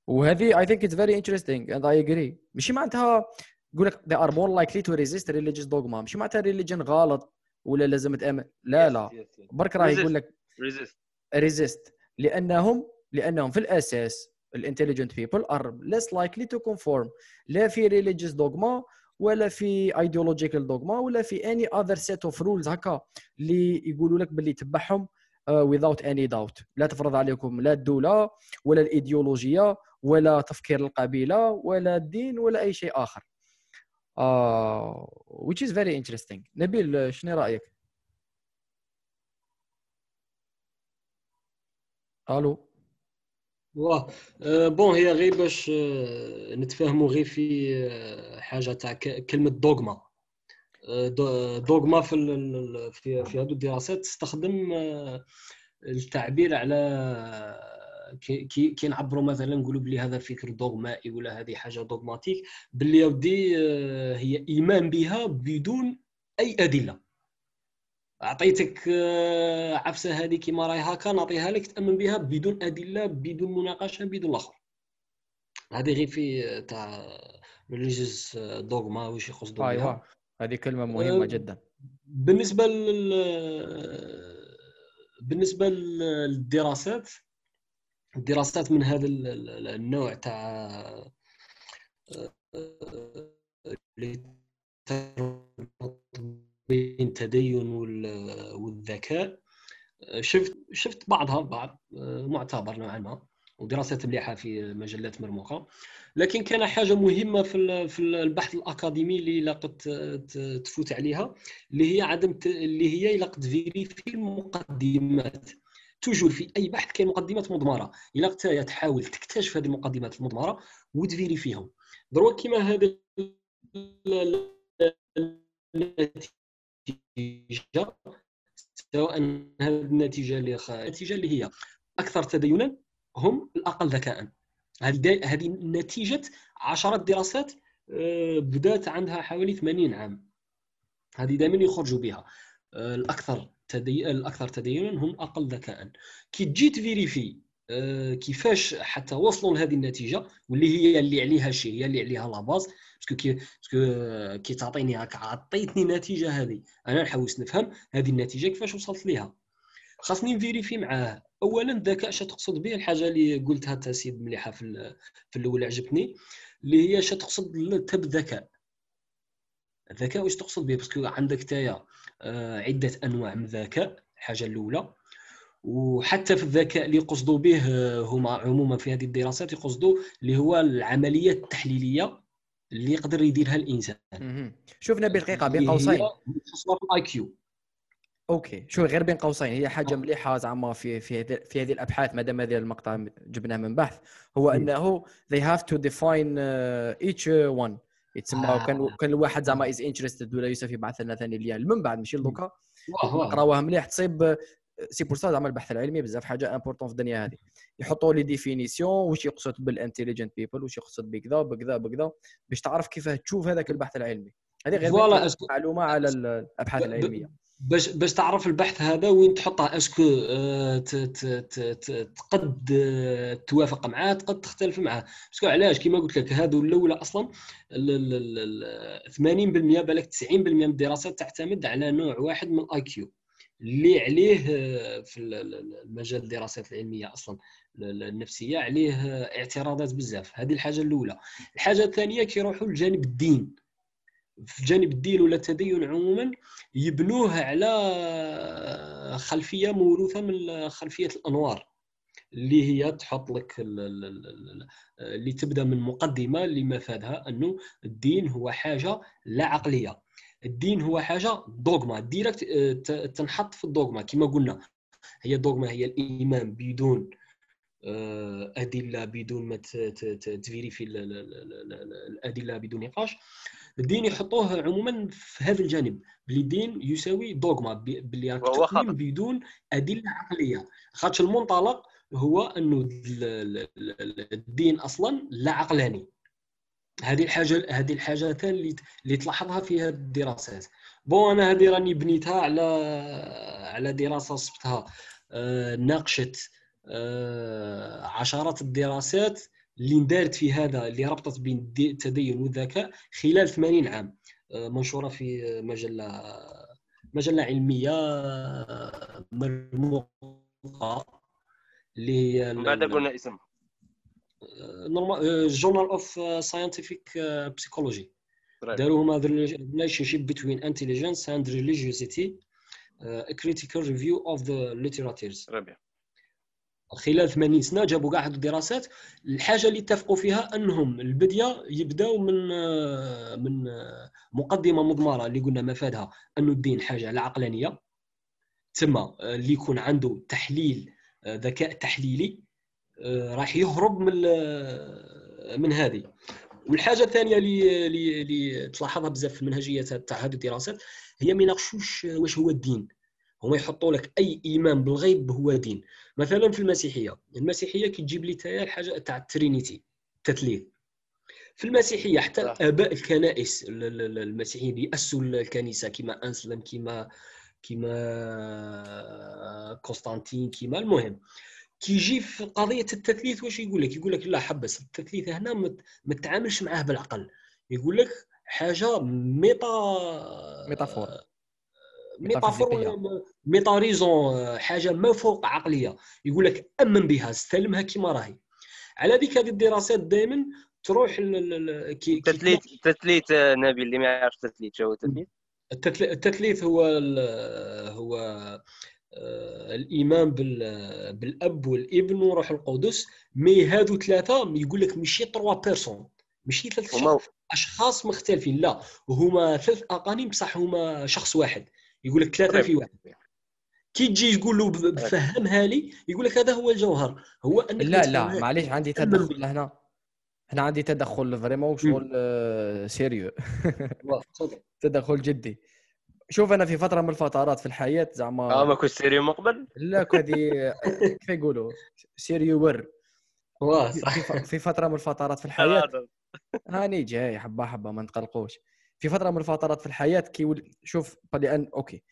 وهذه I think it's very interesting and I agree ماشي معناتها يقول لك they are more likely to resist religious dogma. ماشي معناتها religion غلط ولا لازم تأمن. لا لا. برك راه يقول لك resist. resist. لأنهم لأنهم في الأساس ال intelligent people are less likely to conform لا في religious dogma ولا في ideological dogma ولا في any other set of rules هكا اللي يقولوا لك باللي تبعهم uh, without any doubt. لا تفرض عليكم لا الدولة ولا الإيديولوجية ولا تفكير القبيلة ولا الدين ولا أي شيء آخر. uh, which is very interesting. نبيل شنو رأيك؟ ألو؟ واه بون هي غير باش نتفاهموا غير في حاجة تاع كلمه دوغما دوغما في في في هذو الدراسات تستخدم التعبير على كي كي نعبروا مثلا نقولوا بلي هذا فكر دوغمائي ولا هذه حاجة دوغماتيك يا ودي هي ايمان بها بدون اي ادله أعطيتك آه، عفسة هذه كيما راهي هكا نعطيها لك تأمن بها بدون أدلة بدون مناقشة بدون الآخر. هذه غير في آه، تاع ريليجيوس دوغما واش يقصدوا ايوا هذه كلمة مهمة آه، جدا. بالنسبة لل بالنسبة للدراسات الدراسات من هذا النوع تاع بين التدين والذكاء. شفت شفت بعضها بعض معتبر نوعا ما ودراسات مليحة في مجلات مرموقة. لكن كان حاجة مهمة في في البحث الأكاديمي اللي لقد تفوت عليها اللي هي عدم اللي هي لقد vérifier المقدمات. toujours في أي بحث كاين مقدمات مضمرة. الا تحاول تكتشف هذه المقدمات المضمرة وتvérifier يهم. دروك كيما هذا النتيجه سواء هذه النتيجة اللي خ... النتيجه اللي هي أكثر تدينا هم الأقل ذكاء. هذه نتيجة عشرات دراسات آه، بدأت عندها حوالي 80 عام. هذه دائما يخرجوا بها. آه، الأكثر تدي... الأكثر تدينا هم أقل ذكاء. كي تجي تvérifier كيفاش حتى وصلوا لهذه النتيجة واللي هي اللي عليها شيء هي اللي عليها la base parce que كي parce que كي تعطيني هكا عطيتني النتيجة هذه. أنا نحوس نفهم هذه النتيجة كيفاش وصلت ليها. خاصني نvérifier معاه. اولا الذكاء اش تقصد به الحاجة اللي قلتها تا سيد مليحة في في الأول عجبتني اللي هي اش تقصد انت بالذكاء الذكاء واش تقصد به؟ parce que عندك تايا آه، عدة أنواع من الذكاء الحاجة الأولى وحتى في الذكاء اللي يقصدوا به آه، هما عموما في هذه الدراسات يقصدوا اللي هو العملية التحليلية اللي يقدر يديرها الإنسان. نبيل دقيقه بين قوسين. في ال IQ. OK. شوف غير بين قوسين. هي حاجة آه. مليحة زعما في في هذه في هذه الأبحاث ما دام هذا المقطع جبناه من بحث. هو. أنه they have to define uh, each one. يتسمى آه. كان كان الواحد زعما is interested ولا يوسف يبعث لنا ثاني اللي من بعد ماشي واه نقراوها مليح. تصيب c'est pour ça زعما البحث العلمي بزاف حاجة important في الدنيا هذه. يحطوا لي définition واش يقصد بال intelligent people واش يقصد بكذا بكذا بكذا باش تعرف كيفاه تشوف هذاك البحث العلمي. هذه غير معلومة على الأبحاث العلمية. باش باش تعرف البحث هذا وين تحطه est-ce que آه، تقد آه، توافق معاه تقد تختلف معاه. parce que علاش؟ كما قلت لك هذو الأولى أصلا ال- ال- ال- ال- 80% بالك 90% من الدراسات تعتمد على نوع واحد من ال IQ اللي عليه آه، في ال- ال- المجال الدراسات العلمية أصلا ال- ال- النفسية عليه آه، اعتراضات بزاف. هذه الحاجة الأولى. الحاجة الثانية كيروحوا لجانب الدين. في جانب الدين ولا التدين عموما يبنوه على خلفية موروثة من خلفية الأنوار. اللي هي تحط لك ال- ال- ال- ال- اللي تبدأ من مقدمة اللي مفادها أنه الدين هو حاجة لا عقلية. الدين هو حاجة دوغما direct آه، ت- تنحط في الدوغما كما قلنا هي الدوغما هي الإيمان بدون آه، أدلة بدون ما ت vérifier ال- ال- ال- ال- ال- الأدلة بدون نقاش. الدين يحطوه عموما في هذا الجانب. بلي الدين يساوي دوغما بلي تؤمن. بدون أدلة عقلية. خاطش المنطلق هو أنه ال- ال- ال- الدين أصلا لا عقلاني. هذه الحاجة هذه الحاجة اللي اللي تلاحظها في هذه الدراسات. بون أنا هذه راني بنيتها على على دراسة صبتها آه، ناقشت آه، عشرات الدراسات اللي اندارت في هذا اللي ربطت بين التدين والذكاء خلال 80 عام. آه، منشورة في مجلة مجلة علمية مرموقة اللي هي بعد قلنا اسم Journal of Scientific Psychology. داروا هما intelligence and religiosity uh, a critical review of the literatures. ربيع. خلال 80 سنة جابوا كاع هاد الدراسات. الحاجة اللي اتفقوا فيها أنهم البديه يبداو من آه، من آه، مقدمة مضمرة اللي قلنا مفادها أنه الدين حاجة لا عقلانية. تسمى آه، اللي يكون عنده تحليل ذكاء تحليلي. راح يهرب من من هذه. والحاجة الثانية اللي اللي تلاحظها بزاف في المنهجية تاع هذه الدراسات هي ما يناقشوش واش هو الدين. هما يحطوا لك أي إيمان بالغيب هو دين مثلا في المسيحية. المسيحية كتجيب لي تاع الحاجة تاع الترينيتي التثليث. في المسيحية حتى. آباء الكنائس ال- ال- ال- المسيحيين اللي اسسوا الكنيسة كما أنسلم كما كما قسطنطين كما المهم. كيجي في قضية التثليث واش يقول لك؟ يقول لك لا حبس. التثليث هنا ما تتعاملش معاه بالعقل. يقول لك حاجة méta métaphore. métaphore ميتافيزيقية. ولا méta-raison حاجة ما فوق عقلية. يقول لك أمن بها استلمها كما راهي. على ذيك هذه الدراسات دائما تروح ل- ل- ل- كي كي تثليث تثليث آه، نبيل اللي ما يعرفش تثليث شو هو التثليث؟ التثلي- التثليث هو ال- هو آه، الايمان بال- بالأب والابن وروح القدس mais هادو ثلاثة يقول لك ماشي trois personnes ماشي ثلاث أشخاص مختلفين لا هما ثلاث أقانيم بصح هما شخص واحد يقول لك ثلاثة في واحد. كي تجي تقول له ب- فهمها لي يقول لك هذا هو الجوهر هو أنك لا لا. معليش عندي تدخل هنا هنا عندي تدخل vraiment شغل آه، sérieux تفضل. تدخل جدي. شوف أنا في فترة من الفترات في الحياة زعما آه ما كنت sérieux من قبل؟ لا هذه كيف يقولوا؟ sérieux ور. واه في- صح. فترة من الفترات في الحياة. هاني جاي حبة حبة ما نتقلقوش. في فترة من الفترات في الحياة كي شوف لأن OK.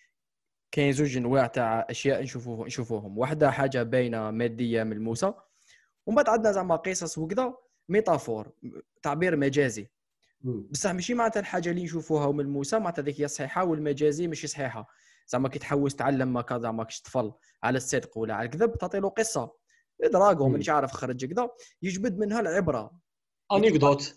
كاين زوج أنواع تاع أشياء نشوفوه نشوفوهم. واحدة حاجة باينة مادية ملموسه ومن بعد عندنا زعما قصص وكذا. métaphore تعبير مجازي. بصح ماشي معناتها الحاجة اللي نشوفوها وملموسه معناتها ذيك هي صحيحة والمجازي ماشي صحيحة. زعما كي تحوس تعلم ما كذا زعما كش طفل على الصدق ولا على الكذب تعطي له قصة. dragon. مانيش عارف خرج كذا يجبد منها العبرة. anecdote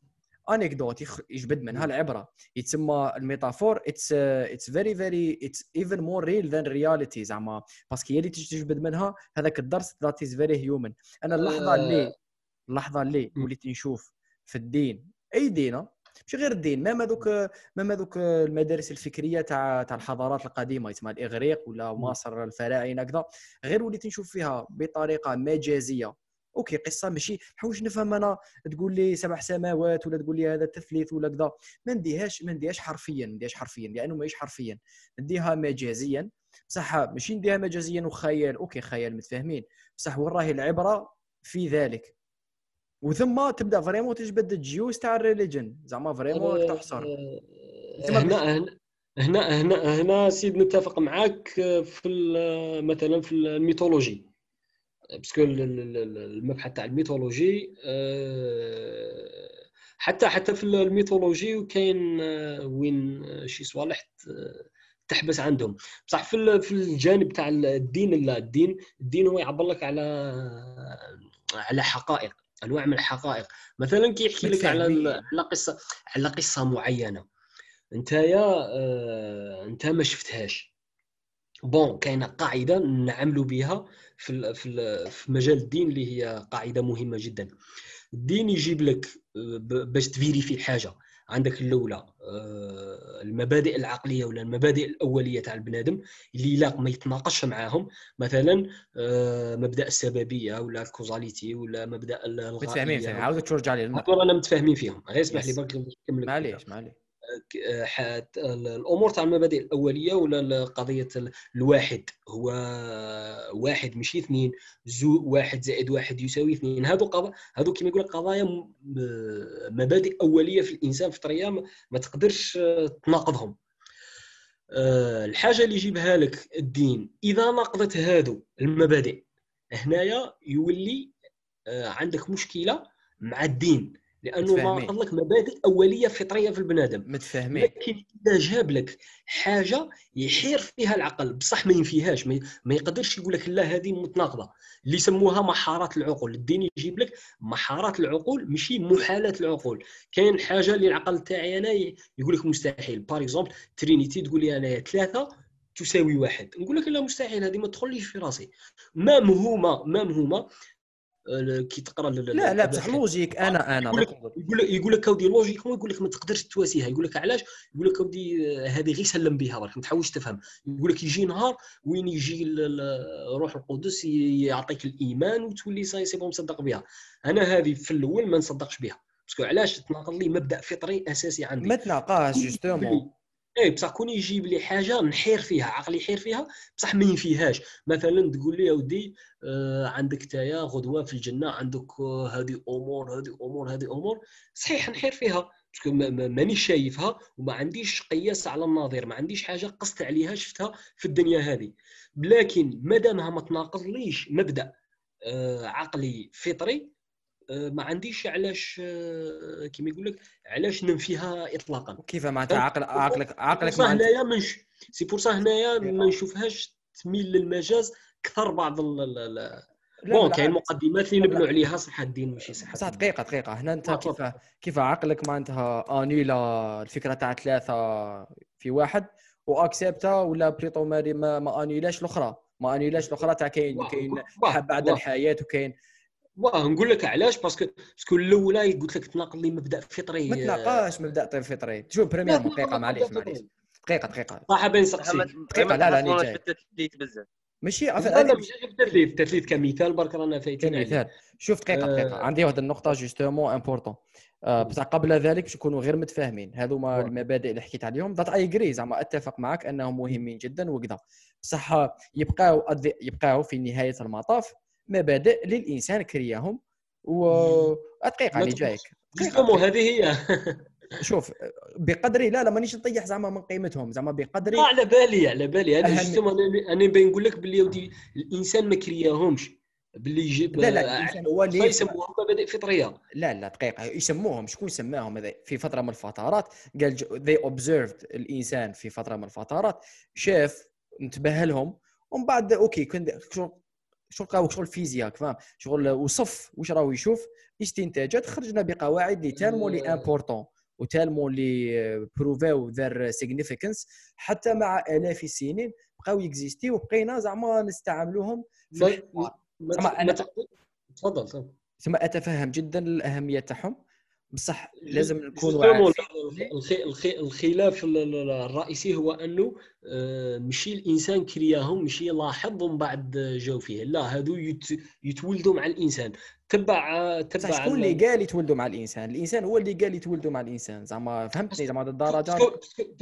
anecdote يجبد منها العبرة. يتسمى ال métaphore it's it's very very it's even more real than reality زعما. parce que هي اللي تجبد منها هذاك الدرس that is very human أنا اللحظة اللي اللحظة اللي وليت نشوف في الدين أي دين ماشي غير الدين même هذوك même هذوك المدارس الفكرية تاع تاع الحضارات القديمة يسمى الإغريق ولا مصر الفراعنه كذا غير وليت نشوف فيها بطريقة مجازية. OK قصة ماشي نحوس نفهم أنا تقول لي سبع سماوات ولا تقول لي هذا تثليث ولا كذا. ما نديهاش ما نديهاش حرفيا ما نديهاش حرفيا لأنه ماهيش حرفيا. نديها مجازيا. بصح ماشي نديها مجازيا وخيال OK خيال متفاهمين. بصح وين راهي العبرة في ذلك. وثم تبدأ vraiment تجبد ال juice تاع ال religion زعما vraiment تحصر. أه، هنا هنا هنا هنا هنا سيد نتفق معاك في مثلا في ال mythologie. parce que المبحث تاع ال mythologie حتى حتى في ال mythologie وكاين وين شي صوالح تحبس عندهم. بصح في في الجانب تاع الدين لا الدين الدين هو يعبر لك على على حقائق. أنواع من الحقائق. مثلا كيحكي لك على على قصة على قصة معينة. أنت يا آه أنت ما شفتهاش. بون كاينة قاعدة نعملوا بها في في في مجال الدين اللي هي قاعدة مهمة جدا. الدين يجيب لك آه، باش ت vérifier حاجة. عندك الأولى آه، المبادئ العقلية ولا المبادئ الأولية تاع البنادم اللي لا ما يتناقش معاهم. مثلا آه، مبدأ السببية ولا ال causalité ولا مبدأ الغائية متفاهمين. عاود ترجع لي أنا متفاهمين فيهم. غير اسمح لي برك نكمل معليش معليش. الأمور تاع المبادئ الأولية ولا قضية الواحد؟ هو واحد ماشي اثنين زو واحد زائد واحد يساوي اثنين. هذو قضايا هذو كما يقول قضايا مبادئ أولية في الإنسان فطريه ما تقدرش تناقضهم. آه، الحاجة اللي يجيبها لك الدين إذا ناقضت هذو المبادئ هنايا يولي آه، عندك مشكلة مع الدين. لأنه ناقض لك مبادئ أولية فطرية في البنادم متفاهمين. لكن إذا جاب لك حاجة يحير فيها العقل بصح ما ينفيهاش ما يقدرش يقول لك لا هذه متناقضة. اللي يسموها محارات العقول. الدين يجيب لك محارات العقول ماشي محالات العقول. كاين حاجة اللي العقل تاعي أنا يقول لك مستحيل. par exemple trinité تقول لي أنا ثلاثة تساوي واحد. نقول لك لا مستحيل هذه ما تدخليش في راسي. ما مهمه ما مهمه كي تقرا لا لا بصح logique أنا أنا يقول لك يقول لك اودي logique يقول لك ما تقدرش تواسيها. يقول لك علاش؟ يقول لك اودي هذه غير سلم بها برك ما تحاولش تفهم. يقول لك يجي نهار وين يجي روح القدس يعطيك الإيمان وتولي c'est bon مصدق بها. أنا هذه في الأول ما نصدقش بها. parce que علاش تناقض لي مبدأ فطري أساسي عندي؟ ما تناقاش justement اي بصح كون يجيب لي حاجة نحير فيها عقلي يحير فيها بصح ما ينفيهاش. مثلا تقول لي يا ودي آه عندك تايا غدوة في الجنة عندك آه هذه أمور هذه أمور هذه أمور. صحيح نحير فيها مانيش شايفها وما عنديش قياس على الناظر ما عنديش حاجة قصت عليها شفتها في الدنيا هذه. لكن ما دامها ما تناقضليش مبدأ آه عقلي فطري ما عنديش علاش آه، كيما يقول لك علاش ننفيها اطلاقا. كيف معناتها؟ عقل عقلك عقلك هنايا منش c'est pour ça هنايا ما نشوفهاش تميل للمجاز كثر بعض ال bon كاين مقدمات اللي نبنوا عليها صح الدين ماشي صح صح دقيقة دقيقة. هنا انت كيف كيف عقلك معناتها انيلا الفكرة تاع ثلاثة في واحد واكسبتا ولا بريطو ما ما انيلاش الأخرى. ما انيلاش الأخرى تاع كاين كاين بعد الحياة وكاين واه نقول لك علاش؟ parce que parce que الأولى قلت لك تناقض لي مبدأ فطري ما تناقاش مبدأ فطري. شوف premier دقيقة معليش معليش دقيقة دقيقة. صح بين سقسيك دقيقة لا لا راني جاي بزاف. ماشي لا لا ماشي التثليث التثليث كمثال برك رانا فايتين كمثال. شوف دقيقة دقيقة. آه. عندي واحد النقطة justement important آه، بصح قبل ذلك باش نكونوا غير متفاهمين. هذوما المبادئ اللي حكيت عليهم. that I agree زعما أتفق معك أنهم مهمين جدا وكذا. بصح يبقاو يبقاو في نهاية المطاف. مبادئ للإنسان كرياهم و دقيقه اللي جايك. justement هذه هي. شوف بقدري لا لا مانيش نطيح زعما من قيمتهم. زعما بقدري على بالي على بالي. أنا justement أنا باين نقول لك باللي ودي الإنسان ما كرياهمش. باللي يجيب لا لا الإنسان هو اللي يسموهم؟ مبادئ فطرية. لا لا دقيقة. يسموهم شكون سماهم؟ في فترة من الفترات قال they observed الإنسان في فترة من الفترات. شاف انتبه لهم. ومن بعد OK كنت شغل قهوه شغل فيزياء فاهم؟ شغل وصف واش راهو يشوف؟ استنتاجات خرجنا بقواعد اللي tellement لي important و tellement لي بروفاو their significance حتى مع آلاف السنين بقاو يكزيستي وبقينا زعما نستعملوهم في زعما ما أنا تفضل ثم أتفهم جدا الأهمية تاعهم. بصح لازم نكون الخ- الخلاف ال- ال- الرئيسي هو أنه ماشي الإنسان كرياهم ماشي لاحظ ومن بعد جاو فيه لا هادو يت- يتولدوا مع الإنسان. تبع تبع شكون اللي قال يتولدوا مع الإنسان؟ الإنسان هو اللي قال يتولدوا مع الإنسان. زعما فهمتني؟ زعما الدرجه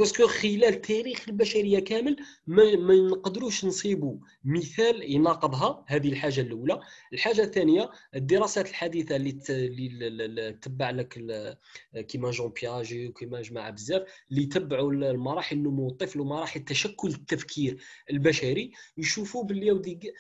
parce que- خلال تاريخ البشرية كامل ما, ما نقدروش نصيبوا مثال يناقضها هذه الحاجة الأولى. الحاجة الثانية الدراسات الحديثة اللي ت- اللي تبع لك ال- كيما جون بياجي وكيما جماعة بزاف اللي يتبعوا المراحل نمو الطفل ومراحل تشكل التفكير البشري يشوفوا باللي ودي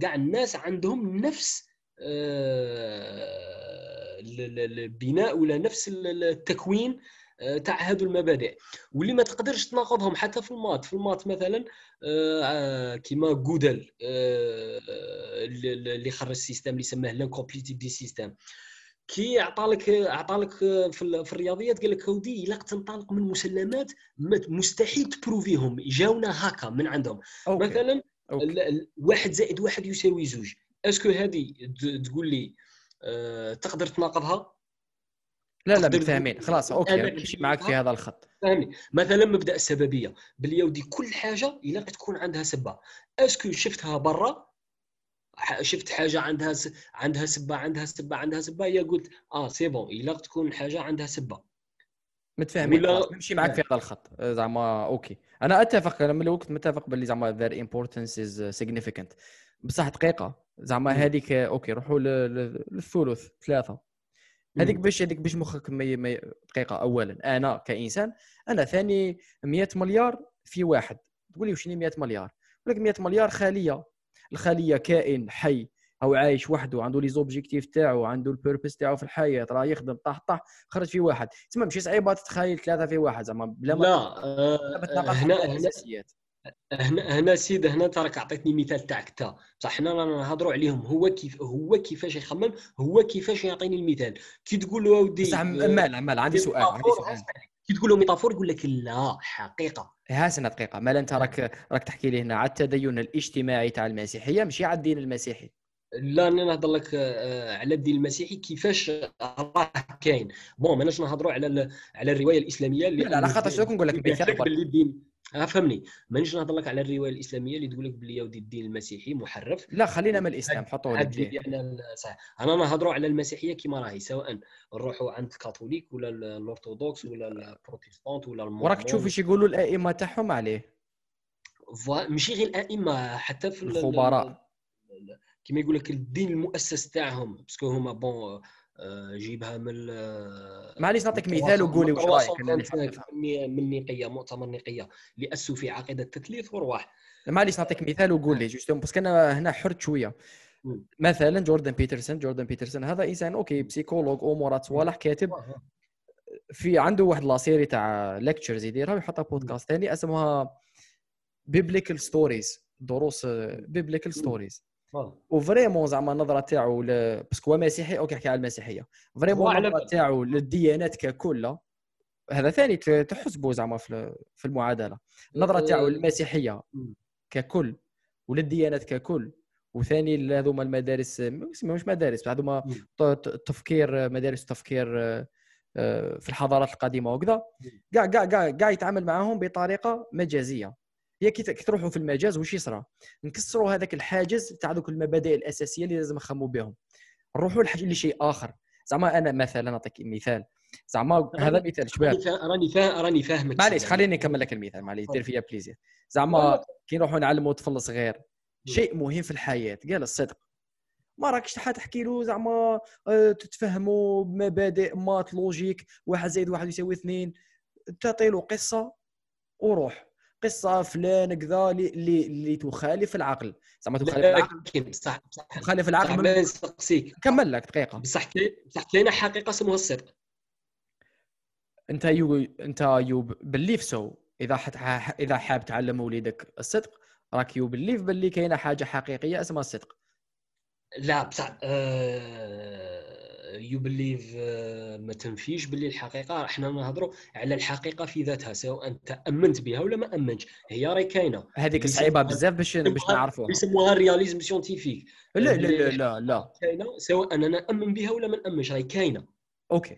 كاع الناس عندهم نفس آه، ال- ال- البناء ولا نفس ال- ال- التكوين آه، تاع هذو المبادئ. واللي ما تقدرش تناقضهم حتى في ال maths في ال maths مثلا آه، كيما Gödel اللي خرج ال système اللي سماه l'incomplétude des systèmes. كي عطالك عطالك في, في الرياضيات قال لك ودي إلا تنطلق من مسلمات ما- مستحيل تبروفيهم جاونا هكا من عندهم. OK. مثلا ال- واحد زائد واحد يساوي زوج. est-ce que هذه تقول لي آه، تقدر تناقضها؟ لا لا تقول خلاص OK نمشي معك في هذا الخط. فهمني مثلا مبدأ السببية. باللي يودي كل حاجة إلا تكون عندها سبة. est-ce que شفتها برا شفت حاجة عندها س... عندها سبة عندها سبة عندها سبة يا قلت آه c'est bon إلا تكون حاجة عندها سبة. متفاهمين ولا- نمشي معك في هذا الخط. زعما OK. أنا أتفق أنا من الوقت متفق باللي زعما their importance is significant. بصح دقيقة. زعما. هذيك OK روحوا للثلث ثلاثة. هذيك. باش هذيك باش مخك ما ي- ما ي- دقيقة اولا. أنا كإنسان أنا ثاني 100 مليار في واحد. تقول لي وشني 100 مليار؟ يقول لك 100 مليار خليه الخلية كائن حي. أو عايش وحده عنده les objectifs تاعو عنده ال purpose تاعو في الحياة. راه يخدم طح طح خرج في واحد. تسمى ماشي صعيبة تتخيل ثلاثة في واحد. زعما بلا ما لا آه، تناقض هنا هنا الأساسيات. هنا هنا سيد هنا تراك عطيتني مثال تاعك تا. بصح حنا رانا نهضروا عليهم. هو كيف هو كيفاش يخمم هو كيفاش يعطيني المثال. كي تقول له ودي بصح مال مال عندي سؤال عندي سؤال. كي تقول له métaphore يقول لك لا حقيقة. هاسنا دقيقة. مال انت راك راك تحكي لي هنا. على التدين الاجتماعي تاع المسيحية ماشي على الدين المسيحي. لا أنا نهضر لك آه، على الدين المسيحي كيفاش راه كاين. بون ماناش نهضروا على على الرواية الإسلامية اللي لا لا على خاطر شنو نقول لك. باللي الدين فهمني. مانيش نهضر لك على الرواية الإسلامية اللي تقول لك يا ودي الدين المسيحي محرف. لا خلينا من الإسلام حطوه ديالي أنا صح أنا نهضروا على المسيحية كما راهي سواء نروحوا عند الكاثوليك ولا ال- الأرثوذكس ولا البروتستانت ولا وراك. تشوف إيش يقولوا الأئمة تاعهم عليه. فوا- ماشي غير الأئمة حتى في ال- الخبراء. ال- ال- كما يقول لك الدين المؤسس تاعهم parce que هما bon آه، جيبها من ال- معليش نعطيك مثال وقولي واش رأيك أنا نحب 325 نفهم. من نيقية مؤتمر نيقية اللي اسسوا في عقيدة التثليث ورواح. معليش نعطيك مثال وقول لي justement parce que أنا هنا حرت شوية. مثلا جوردن بيترسون جوردن بيترسون هذا إنسان OK psychologue امورات صوالح كاتب. في عنده واحد la série تاع lectures يديرها ويحطها بودكاست ثاني اسمها biblical stories دروس biblical stories آه. و vraiment زعما النظرة تاعو ل... parce que هو مسيحي okay يحكي على المسيحية vraiment النظرة. تاعو للديانات ككل هذا ثاني تحسبه زعما في في المعادلة النظرة تاعو أه، للمسيحية. ككل وللديانات ككل وثاني هذوما المدارس مش مدارس هذوما مم. ت- ت- التفكير مدارس التفكير آه، آه، في الحضارات القديمة وكذا كاع كاع كاع يتعامل معاهم بطريقة مجازية هي كي تروحوا في المجاز وش يصرى نكسروا هذاك الحاجز تاع ذوك المبادئ الأساسية اللي لازم نخموا بهم. نروحوا لشيء آخر. زعما أنا مثلا نعطيك مثال. زعما هذا مثال شباب. راني فا- راني فا- راني فاهمك. معليش. خليني نكمل لك المثال معليش دير فيا plaisir زعما. كي نروحوا نعلموا طفل صغير شيء مهم في الحياة قال الصدق. ما راكش حتحكي له زعما آه، تتفهموا بمبادئ math logique واحد زائد واحد يساوي اثنين. تعطي له قصة وروح. قصة فلان كذا اللي اللي تخالف العقل. زعما تخالف العقل. لكن بصح بصح تخالف العقل. ما نسقسيك نكمل لك دقيقة. بصح بصح كاينة حقيقة اسمها الصدق. انت you انت you believe so إذا حت... إذا حاب تعلم وليدك الصدق راك you believe باللي كاينة حاجة حقيقية اسمها الصدق. لا بصح you believe ما تنفيش باللي الحقيقة إحنا نهضروا على الحقيقة في ذاتها سواء أنت أمنت بها ولا ما أمنتش. هي راهي كاينة. هذيك صعيبة بزاف باش باش نعرفوها. يسموها ال réalisme scientifique لا لا لا لا لا. كاينة سواء أنا نأمن بها ولا ما نأمنش راهي كاينة. okay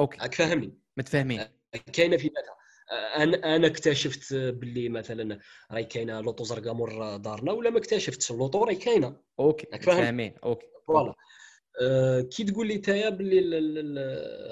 okay. راك فاهمني؟ متفاهمين. كاينة في ذاتها. أنا أنا اكتشفت باللي مثلا راهي كاينة لوطو زرقاء مور دارنا ولا ما اكتشفتش؟ اللوطو راهي كاينة. okay راك فاهم؟ متفاهمين okay. voilà. آه، كي تقول لي تايا باللي ال- ال-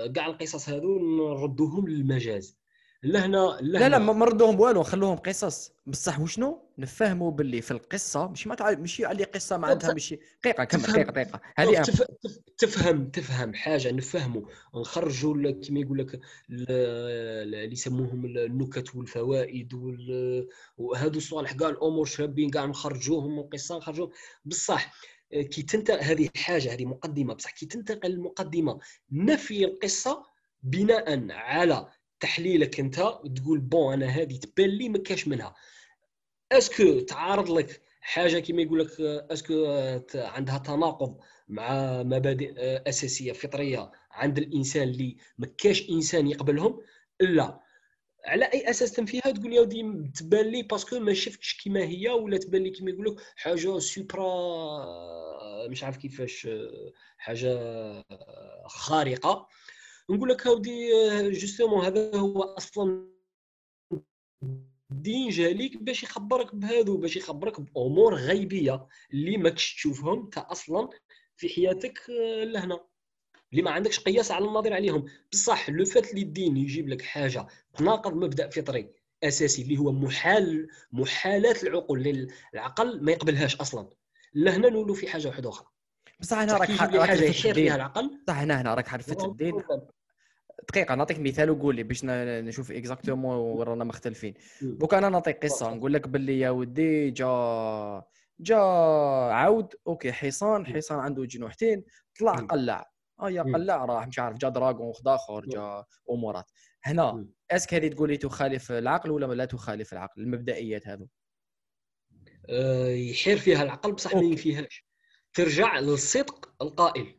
ال- كاع القصص هذو نردوهم للمجاز. لهنا لا لا ما نردوهم والو نخلوهم قصص. بصح وشنو؟ نفهموا باللي في القصة مش ما تعرف ماشي على قصة ما عندها ماشي دقيقة كمل. دقيقة دقيقة. هذه. تف- تف- تفهم تفهم حاجة نفهموا نخرجوا كيما يقول لك ال- ال- اللي يسموهم النكت والفوائد وال- وهذو الصوالح كاع الأمور شابين كاع نخرجوهم من القصة نخرجوهم. بصح آه، كي تنتقل هذه حاجة هذه مقدمة بصح كي تنتقل المقدمه نفي القصة بناء على تحليلك أنت تقول bon أنا هذه تبان لي ما كاش منها. est-ce que تعارض لك حاجة كما يقول لك est-ce que عندها تناقض مع مبادئ أساسية فطرية عند الإنسان اللي ما كاش إنسان يقبلهم؟ لا. على أي أساس تنفيها؟ تقول يا ودي تبان لي parce que ما شفتش كيما هي ولا تبان لي كيما يقول لك حاجة supra مش عارف كيفاش حاجة خارقة. نقول لك هاودي justement هذا هو أصلا الدين جاليك باش يخبرك بهذو باش يخبرك بأمور غيبية اللي ماكش تشوفهم انت أصلا في حياتك آه، لهنا. اللي ما عندكش قياس على النظير عليهم. بصح لو فات اللي الدين يجيب لك حاجة تناقض مبدأ فطري أساسي اللي هو محال محالات العقول العقل ما يقبلهاش أصلا. لهنا نولوا في حاجة واحدة أخرى. بصح هنا بصح راك راك فيها العقل. صح هنا هنا راك حلفت الدين. دقيقة نعطيك مثال وقول لي باش نشوف exactement وين رانا مختلفين. دوك أنا نعطيك قصة. تفضل. نقول لك باللي يا ودي جا جا عود okay حصان حصان عنده جنوحتين طلع. قلع. آه يا مم. قلع راح مش عارف جا dragon وخد آخر جا أمورات. هنا. est-ce que هذه تقول لي تخالف العقل ولا لا تخالف العقل المبدئيات هذو؟ آه، يحير فيها العقل بصح ما. ينفيهاش. ترجع للصدق القائل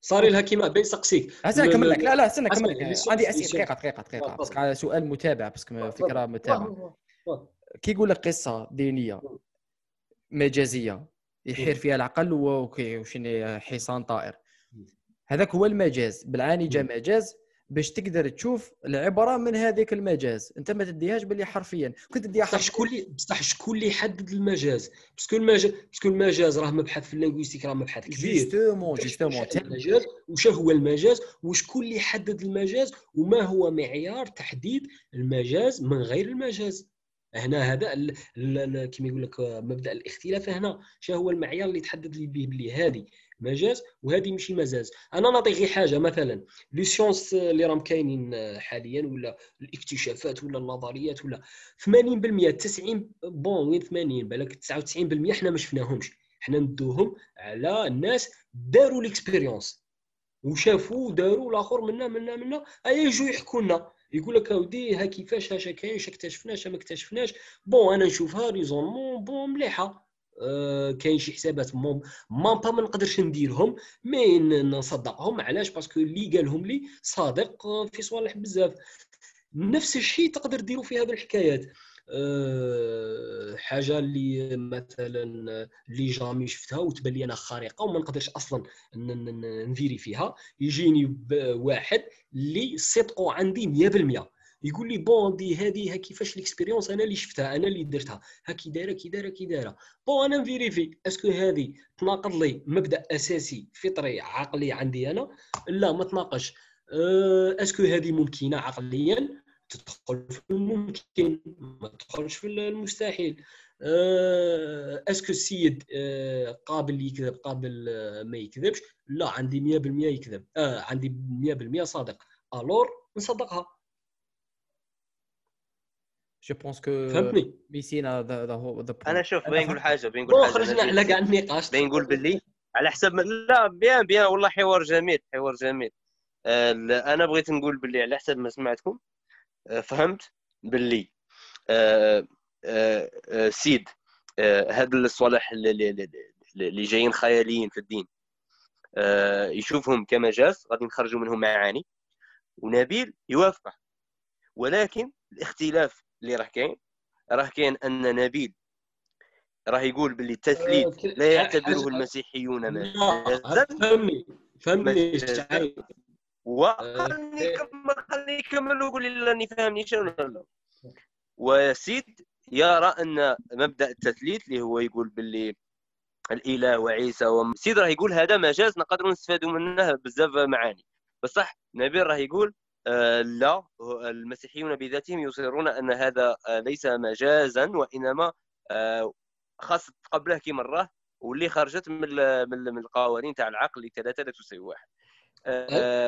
صار لها كيما بين سقسيك. استنى ل- نكمل ل- لك. لا. لا استنى نكمل لك. عندي أسئلة. دقيقة دقيقة دقيقة. parce que على سؤال متابع parce que فكرة متابعة. كي يقول لك قصة دينية مجازية يحير فيها العقل وكي وشنو حصان طائر. هذاك هو المجاز. بالعاني جا. مجاز باش تقدر تشوف العبرة من هذيك المجاز. انت ما تديهاش باللي حرفيا. كنت تديها بصح حرفيا. شكون اللي بصح شكون اللي يحدد المجاز؟ parce que المجاز parce que المجاز راه مبحث في ال linguistique راه مبحث كبير. justement justement المجاز؟ وش هو المجاز؟ وشكون اللي يحدد المجاز؟ وما هو معيار تحديد المجاز من غير المجاز. هنا هذا كما يقول لك آه، مبدأ الاختلاف هنا. شنو هو المعيار اللي تحدد لي به بلي هذه مجاز وهذه ماشي مجاز أنا نعطي غير حاجة مثلا les sciences اللي راهم كاينين آه، حاليا ولا الاكتشافات ولا النظريات ولا 80% 90 bon وين 80 بالك 99% حنا ما شفناهمش. حنا ندوهم على الناس داروا les expériences وشافوا وداروا الآخر منا منا منا أي يجوا يحكوا لنا. يقول لك أودي ها كيفاش هاشا كاين اش اكتشفناش ما اكتشفناش. bon أنا نشوفها raisonnement bon مليحة. آه كاين شي حسابات مون ما با ما نقدرش نديرهم mais نصدقهم. علاش؟ parce que اللي قالهم لي صادق آه، في صوالح بزاف. نفس الشيء تقدر ديروا في هذه الحكايات. أه حاجة اللي مثلا اللي jamais شفتها وتبان لي أنا خارقة وما نقدرش أصلا ن vérifier فيها. يجيني واحد اللي صدقه عندي 100% يقول لي bon دي هذه كيفاش l'expérience أنا اللي شفتها أنا اللي درتها. ها كي دايرة كي دايرة كي دايرة. bon أنا ن vérifier est-ce que هذه تناقض لي مبدأ أساسي فطري عقلي عندي أنا؟ لا ما تناقش. أه، est-ce que هذه ممكنة عقليا؟ تدخل في الممكن ما تدخلش في المستحيل. أه، أسكو السيد أه، قابل يكذب قابل أه، ما يكذبش؟ لا عندي 100% يكذب. آه عندي 100% صادق. ألور نصدقها. جو بونس كو فهمتني؟ ميسينا ذا ذا هو ذا أنا شوف أنا بين نقول. حاجة بين نقول حاجة. خرجنا على كاع النقاش. بين نقول باللي على حسب لا بيان بيان والله حوار جميل حوار جميل. آه، أنا بغيت نقول باللي على حسب ما سمعتكم. آه، فهمت؟ باللي. آه، آه، آه، سيد آه، هاد الصوالح اللي- جايين خياليين في الدين. آه، يشوفهم كمجاز غادي نخرجوا منهم معاني. ونبيل يوافقه ولكن الاختلاف اللي راه كاين راه كاين أن نبيل راه يقول باللي التثليث آه، لا يعتبره المسيحيون مجازا فهمني فهمني مجازاً. شعيب. وخلني آه، كمل خلني يكمل ويقول لي لا راني فاهمني شنو لا وسيد يرى أن مبدأ التثليث اللي هو يقول باللي الإله وعيسى وم... سيد راه يقول هذا مجاز نقدروا نستفادوا منه بزاف معاني بصح نبيل راه يقول آه لا المسيحيون بذاتهم يصرون أن هذا آه ليس مجازا وإنما آه خاص تقبله كي مرة واللي خرجت من من ال- من القوانين تاع العقل اللي ثلاثة لا تساوي واحد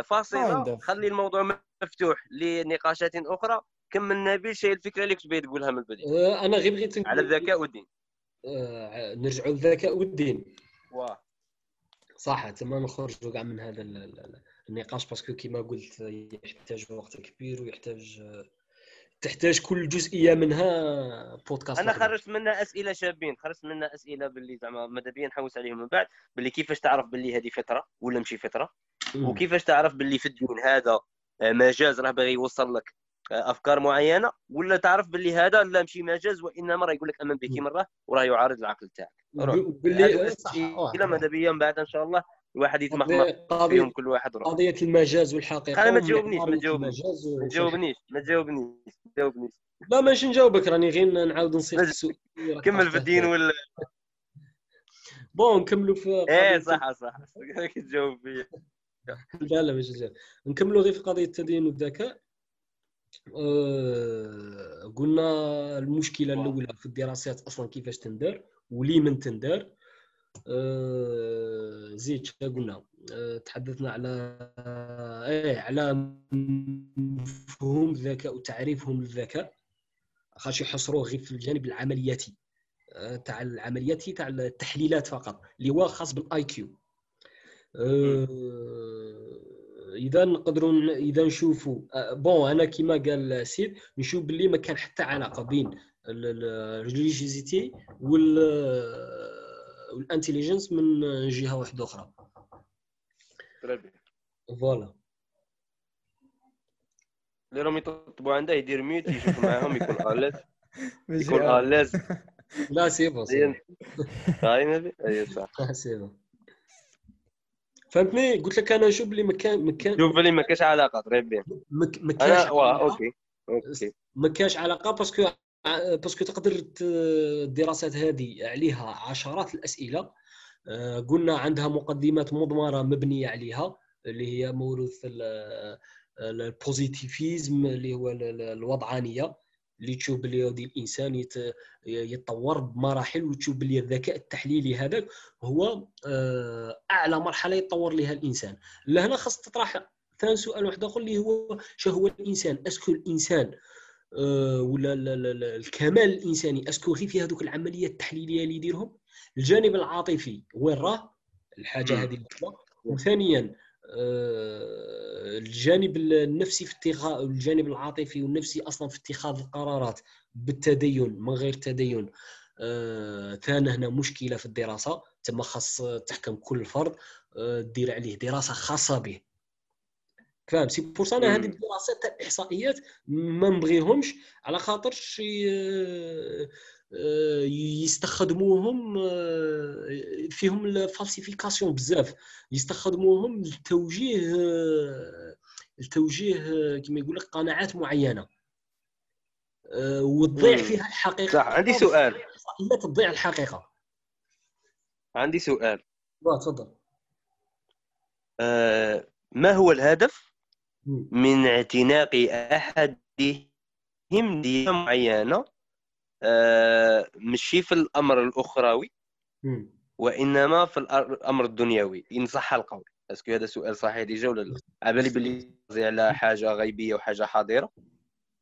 فاصلة. Kind of. خلي الموضوع مفتوح لنقاشات أخرى. كمل نبيل شيء الفكرة اللي كنت باغي تقولها من البداية؟ آه، أنا غير بغيت على الذكاء والدين. آه، نرجعوا للذكاء والدين. واه. صح تما نخرجوا كاع من هذا ال- ال- النقاش باسكو كما قلت يحتاج وقت كبير ويحتاج تحتاج كل جزئية منها بودكاست أنا. خرجت منها أسئلة شابين. خرجت منها أسئلة باللي زعما ماذا بيا نحوس عليهم من بعد. باللي كيفاش تعرف باللي هذه فطره ولا ماشي فطره مم. وكيفاش تعرف باللي في الدين هذا آه، مجاز راه باغي يوصل لك آه، أفكار معينة ولا تعرف باللي هذا لا ماشي مجاز وإنما راه يقول لك أمن به مرة وراه يعارض العقل تاعك. روح. باللي آه. ماذا بيا من بعد إن شاء الله الواحد يتمخمخ فيهم كل واحد روح. قضية المجاز والحقيقة. أنا ما تجاوبنيش، ما تجاوبنيش. ما تجاوبنيش ما تجاوبنيش ما تجاوبنيش. لا ماشي نجاوبك راني غير نعاود نصيغ لازم السؤال. كمل في الدين ولا؟ بون نكملوا في إيه صح صح. كي تجاوب فيا. لا لا ماشي جاي. نكملوا غير في قضية التدين والذكاء. أه قلنا المشكلة. الأولى في الدراسات أصلا كيفاش تندار ولي من تندار أه زيد قلنا؟ أه تحدثنا على إيه على مفهوم الذكاء وتعريفهم للذكاء. خاش يحصروه غير في الجانب العملياتي. تاع العملياتي تاع التحليلات فقط. اللي هو خاص بال IQ إذا نقدروا إذا نشوفوا آه، bon أنا كيما قال سيد نشوف باللي ما كان حتى علاقة بين ال religiosité وال وال intelligence من جهة واحدة أخرى. فوالا اللي راهم يطبوا عنده يدير ميوت يشوف معاهم يكون الاز يكون. الاز لا سي بون سي زين هاي نبي اي صح بون. سي بون فهمتني؟ قلت لك أنا نشوف باللي ما كان ما كان شوف لي ما كاش علاقة تري بيان ما كانش واه. أوكي أوكي. ما كاش علاقة باسكو باسكو تقدر الدراسات هذه عليها عشرات الأسئلة. آه، قلنا عندها مقدمات مضمرة مبنية عليها اللي هي موروث ال- ال positivisme اللي هو ال- ال- الوضعانية. اللي تشوف بلي ودي الإنسان يت- يتطور بمراحل وتشوف بلي الذكاء التحليلي هذاك هو آه، أعلى مرحلة يتطور لها الإنسان. لهنا خاص تطرح ثاني سؤال واحد آخر اللي هو شو هو الإنسان؟ est-ce que الإنسان آه، ولا ال- ال- ال- الكمال الإنساني est-ce que غير في هذوك العمليات التحليلية اللي يديرهم؟ الجانب العاطفي وين راه؟ الحاجة. هذه وثانيا آه، الجانب النفسي في اتخاذ الجانب العاطفي والنفسي أصلا في اتخاذ القرارات بالتدين من غير تدين. آه، ثاني هنا مشكلة في الدراسة. تما خاص تحكم كل فرد آه، دير عليه دراسة خاصة به. فاهم؟ c'est pour ça أنا هذه. الدراسات تاع الإحصائيات ما نبغيهمش على خاطرش ي- آه، يستخدموهم آه، فيهم الفالسيفيكاسيون بزاف. يستخدموهم لتوجيه آه، لتوجيه آه، كما يقول لك قناعات معينة. آه، وتضيع. فيها الحقيقة صح عندي سؤال. الاحصائيات تضيع الحقيقة. عندي سؤال. لا تفضل. آه ما هو الهدف. من اعتناق أحدهم ديانه معينة؟ آه ماشي في الأمر الأخروي. وإنما في الأمر الدنيوي. إن صح القول. est-ce que هذا سؤال صحيح déjà ولا لا على بالي قصدي على حاجة غيبية وحاجة حاضرة.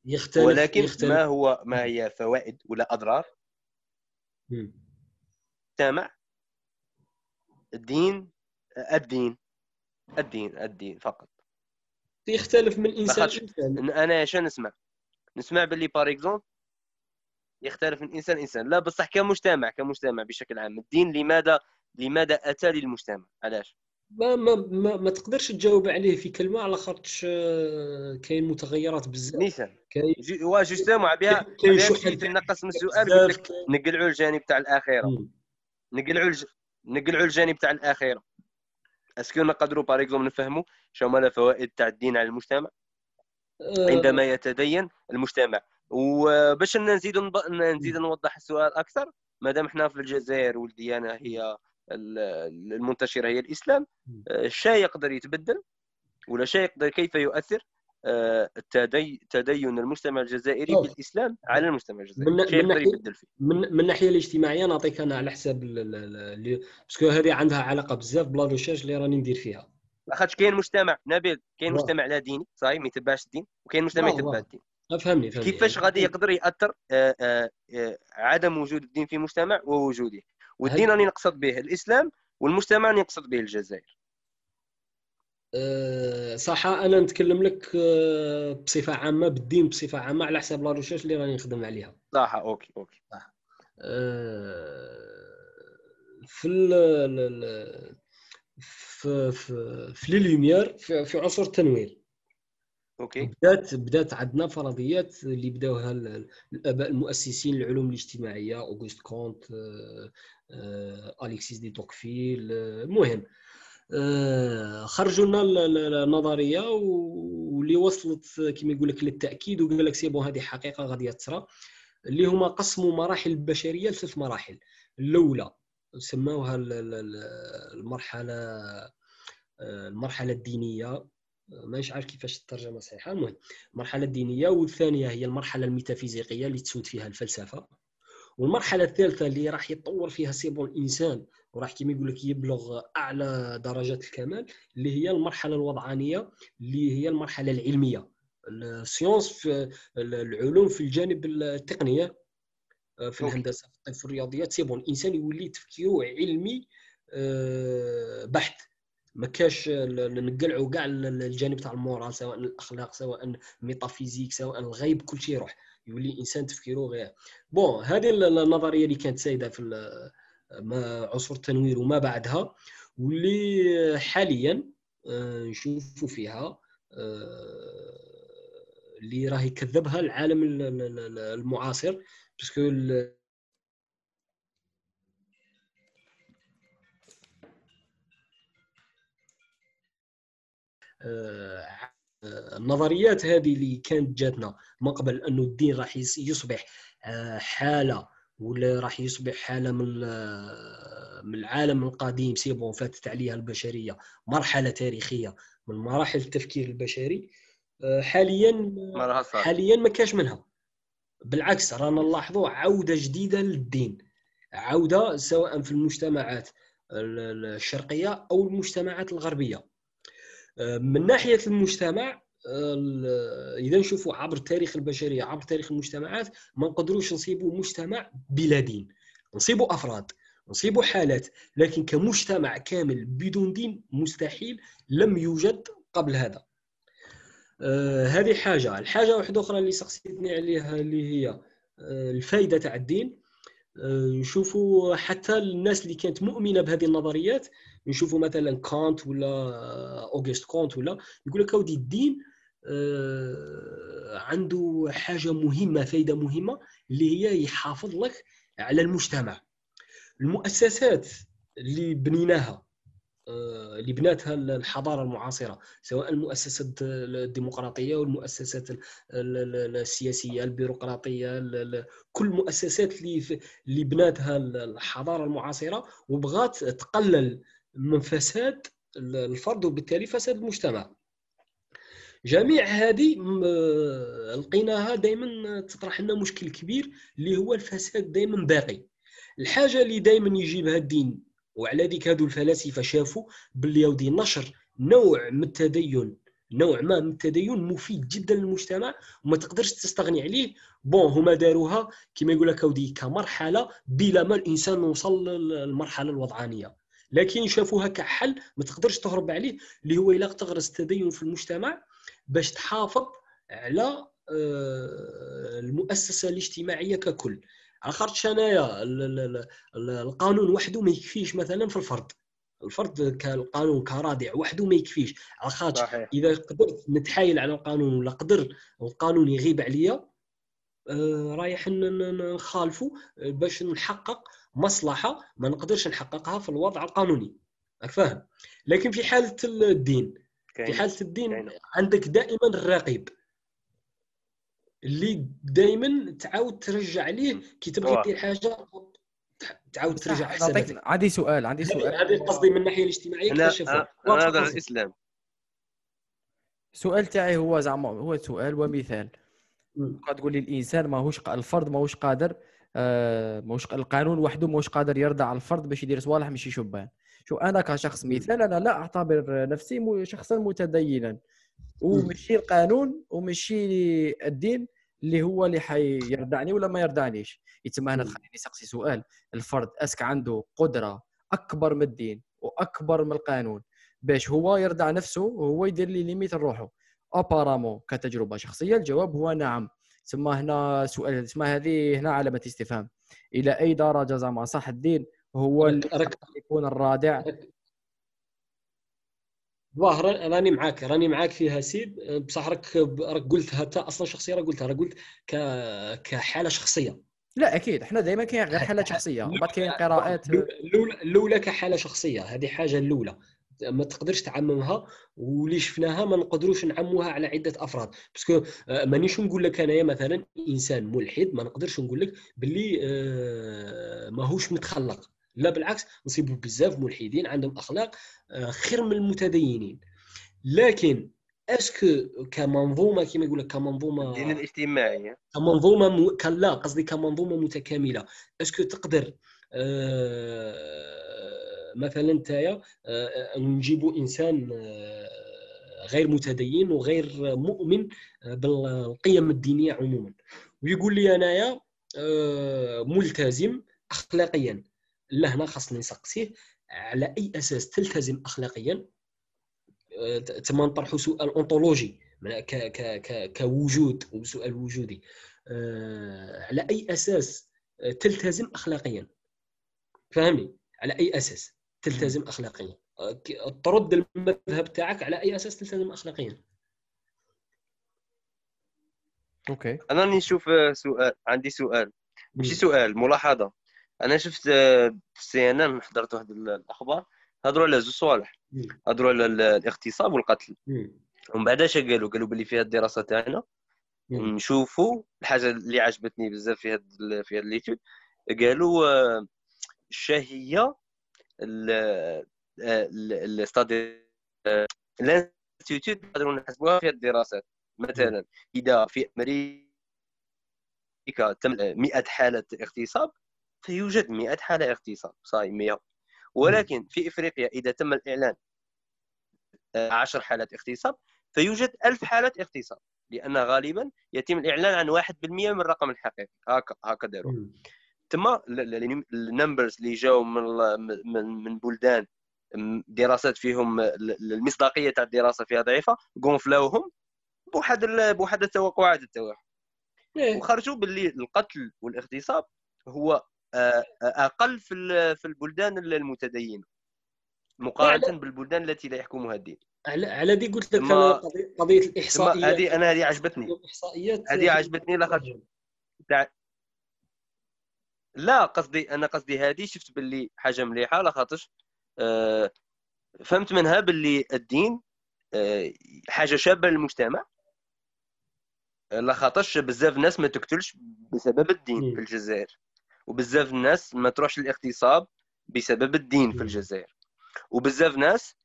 يختلف ولكن يختلف. ما هو ما هي فوائد ولا أضرار. المجتمع الدين الدين. الدين الدين فقط. يختلف من إنسان لإنسان. أنا اش نسمع؟ نسمع باللي par exemple يختلف من إنسان انسان لا بصح كمجتمع كمجتمع بشكل عام. الدين لماذا لماذا أتى للمجتمع؟ علاش؟ ما ما ما, ما تقدرش تجاوب عليه في كلمة على خاطرش آه، كاين متغيرات بزاف. نيسان. كاين جي- وا justement بها كاين بها شحال مشيت تاع نقص من السؤال نقلعوا الجانب تاع الآخرة. نقلعوا الج... نقلعوا الجانب تاع الآخرة. est-ce que نقدروا par exemple نفهموا شنو هما الفوائد تاع الدين على المجتمع؟ آه، عندما يتدين المجتمع. وباش نزيد نب- نزيد نوضح السؤال أكثر مادام إحنا في الجزائر والديانة هي ال- المنتشرة هي الإسلام آه، الشيء يقدر يتبدل ولا شيء يقدر كيف يؤثر آه، التدي... تدين المجتمع الجزائري شوف. بالإسلام على المجتمع من- الجزائري شيء من ناحية- يبدل فيه من من الناحيه الاجتماعية نعطيك أنا على حساب parce que هذه عندها علاقة بزاف ب la recherche اللي راني ندير فيها لاخاطش كاين مجتمع نبيل كاين. مجتمع لا ديني صحيح ما يتبعش الدين وكاين مجتمع يتبع. الدين فهمني فهمني. كيفاش غادي يقدر يأثر آه، آه، آه، عدم وجود الدين في مجتمع ووجوده؟ والدين راني نقصد به الإسلام والمجتمع راني نقصد به الجزائر. أه، صح أنا نتكلم لك بصفة عامة بالدين بصفة عامة على حساب la recherche اللي راني نخدم عليها. صح okay okay. أه، في ال ال- ال- في في في les Lumières في في عصور التنوير. okay. بدات بدات عندنا فرضيات اللي بداوها ال- الآباء المؤسسين للعلوم الاجتماعية أوغوست كونت آه، آه، أليكسيس دي توكفيل آه، المهم آه، خرجوا لنا ال- ال- النظريه واللي وصلت كما يقول لك للتأكيد وقال لك c'est bon هذه حقيقة غادي تصرى اللي هما قسموا مراحل البشرية لثلاث مراحل. الأولى ال- المرحلة آه، المرحلة الدينية مانيش عارف كيفاش الترجمة صحيحة. المهم المرحلة الدينية والثانية هي المرحلة الميتافيزيقية اللي تسود فيها الفلسفة. والمرحلة الثالثة اللي راح يتطور فيها c'est bon الإنسان وراح كيما يقول لك يبلغ أعلى درجات الكمال اللي هي المرحلة الوضعانية اللي هي المرحلة العلمية. ال science في العلوم في الجانب التقنيه في. الهندسة في الطب في الرياضيات c'est bon الإنسان يولي تفكيره علمي آه، بحت. ما كاش نقلعوا كاع الجانب تاع ال morale سواء الأخلاق سواء ال métaphysique سواء الغيب كل شيء يروح يولي إنسان تفكيره غير. bon هذه النظرية اللي كانت سايده في عصور التنوير وما بعدها واللي حاليا آه، نشوفوا فيها آه، اللي راه يكذبها العالم ال- ال- ال- المعاصر parce que النظريات هذه اللي كانت جاتنا من قبل انه الدين راح يصبح آه، حالة ولا راح يصبح حالة من من العالم القديم c'est bon فاتت عليها البشرية مرحلة تاريخية من مراحل التفكير البشري آه، حاليا حاليا ما كاش منها. بالعكس رانا نلاحظوا عودة جديدة للدين. عودة سواء في المجتمعات ال- ال- الشرقية أو المجتمعات الغربية. آه، من ناحية المجتمع ال- إذا نشوفوا عبر تاريخ البشرية عبر تاريخ المجتمعات ما نقدروش نصيبوا مجتمع بلا دين. نصيبوا أفراد نصيبوا حالات لكن كمجتمع كامل بدون دين مستحيل لم يوجد قبل هذا. آه، هذه حاجة. الحاجة واحدة أخرى اللي سقسيتني عليها اللي هي آه، الفائده تاع الدين. آه، نشوفوا حتى الناس اللي كانت مؤمنة بهذه النظريات نشوفوا مثلا كانت ولا أوغست كونت ولا يقول لك اودي الدين آه، عنده حاجة مهمة فائده مهمة اللي هي يحافظ لك على المجتمع. المؤسسات اللي بنيناها آه، اللي بناتها الحضارة المعاصرة سواء المؤسسات الديمقراطية والمؤسسات ال- ال- ال- السياسية البيروقراطية ال- ال- كل المؤسسات اللي اللي بناتها الحضارة المعاصرة وبغات تقلل من فساد الفرد وبالتالي فساد المجتمع. جميع هذه م- لقيناها دائما تطرح لنا مشكل كبير اللي هو الفساد دائما باقي. الحاجة اللي دائما يجيبها الدين وعلى ذيك هذو الفلاسفة شافوا باللي يودي نشر نوع من التدين نوع ما من التدين مفيد جدا للمجتمع وما تقدرش تستغني عليه. بون هما داروها كما يقول لك كمرحلة بلا ما الإنسان وصل للمرحلة الوضعانية. لكن شافوها كحل ما تقدرش تهرب عليه اللي هو إلا تغرس التدين في المجتمع باش تحافظ على آه، المؤسسة الاجتماعية ككل. على خاطرش انايا ال- ال- ال- ال- القانون وحده ما يكفيش مثلا في الفرد. الفرد كالقانون كرادع وحده ما يكفيش. على خاطر صحيح. إذا قدرت نتحايل على القانون ولا قدر القانون يغيب عليا آه، رايح نخالفه آه، باش نحقق مصلحة ما نقدرش نحققها في الوضع القانوني. راك فاهم؟ لكن في حالة الدين في حالة الدين. عندك دائما الرقيب. اللي دائما تعاود ترجع ليه كي تبغي. دير حاجة تعاود ترجع نعطيك عندي سؤال عندي سؤال. هذه قصدي من الناحية الاجتماعية أنا هذا الإسلام. السؤال تاعي هو زعما هو سؤال ومثال. تقول لي الإنسان ماهوش الفرد ماهوش قادر آه، ماهوش ق- القانون وحده ماهوش قادر يرضع الفرد باش يدير صوالح ماشي شبان شو أنا كشخص. مثال أنا لا أعتبر نفسي شخصا متدينا. ومشي القانون ومشي الدين اللي هو اللي حيردعني ولا ما يردعنيش يتما هنا. تخليني نسقسي سؤال. الفرد أسك عنده قدرة أكبر من الدين وأكبر من القانون باش هو يردع نفسه وهو يدير les limites لروحه. apparemment كتجربة شخصية الجواب هو نعم. ثم هنا سؤال تسمى هذه هنا علامة استفهام. إلى أي درجة زعما؟ صح الدين هو اللي يكون الرادع؟ واه را- راني معاك راني معاك فيها سيد بصح راك راك قلتها انت أصلا شخصية راك قلتها راك قلت ك... كحالة شخصية. لا أكيد. إحنا دائما كاين غير حالات شخصية بعد كاين قراءات. الاولى كحالة شخصية هذه حاجة الأولى. ما تقدرش تعممها واللي شفناها ما نقدروش نعمموها على عدة أفراد. parce que آه، مانيش نقول لك أنايا مثلا إنسان ملحد ما نقدرش نقول لك باللي آه، ماهوش متخلق. لا بالعكس نصيبوا بزاف ملحدين عندهم أخلاق آه، خير من المتدينين. لكن est-ce que كمنظومة كما يقول لك كمنظومة الدين الاجتماعي. كمنظومة م... لا قصدي كمنظومة متكاملة. أسكو تقدر آه، مثلا نتايا آه، نجيبوا إنسان آه، غير متدين وغير مؤمن آه، بالقيم الدينية عموما. ويقول لي أنايا آه، ملتزم اخلاقيا. لا هنا خاصني نسقسيه. على أي أساس تلتزم اخلاقيا؟ آه، تما نطرحوا سؤال أنطولوجي من- ك ك ك كوجود وسؤال وجودي. آه، على أي أساس آه، تلتزم اخلاقيا؟ فهمني؟ على أي أساس؟ تلتزم اخلاقيا. آه، ترد المذهب تاعك على أي أساس تلتزم اخلاقيا؟ OK. أنا راني نشوف آه، سؤال عندي سؤال. ماشي سؤال ملاحظة. أنا شفت آه، في ال CNN حضرت واحد ال- الأخبار. هضروا على زوج صوالح. هضروا على ال- الاغتصاب والقتل. ومن بعد اش قالوا؟ قالوا باللي في هذه الدراسة تاعنا. نشوفوا الحاجة اللي عجبتني بزاف في هاد ال- في هاد ليتود قالوا آه، الشهيه الاستادي الانستيتوت نقدروا نحسبوها في الدراسات. مثلا إذا في أمريكا تم 100 حالة اغتصاب فيوجد 100 حالة اغتصاب صاي 100 ولكن في إفريقيا إذا تم الإعلان آه، 10 حالات اغتصاب فيوجد 1000 حالة اغتصاب لأن غالبا يتم الإعلان عن 1% من الرقم الحقيقي. هكا هكا داروا. تما النمبرز اللي جاوا من من من بلدان دراسات فيهم ال- المصداقية تاع الدراسة فيها ضعيفة قونفلاوهم بواحد بواحد التوقعات تاعهم إيه. وخرجوا باللي القتل والاغتصاب هو آه، آه، أقل في في البلدان المتدينة مقارنة بالبلدان التي لا يحكمها الدين. على على دي قلت لك قضية الإحصائيات. هذه أنا هذه عجبتني. الإحصائيات هذه عجبتني لاخاطش تاع لا قصدي أنا قصدي هذه شفت باللي حاجة مليحة لاخاطش آه، فهمت منها باللي الدين آه، حاجة شابة للمجتمع لاخاطش بزاف ناس ما تقتلش بسبب الدين مم. في الجزائر وبزاف الناس ما تروحش الاغتصاب بسبب الدين في مم. الجزائر وبزاف ناس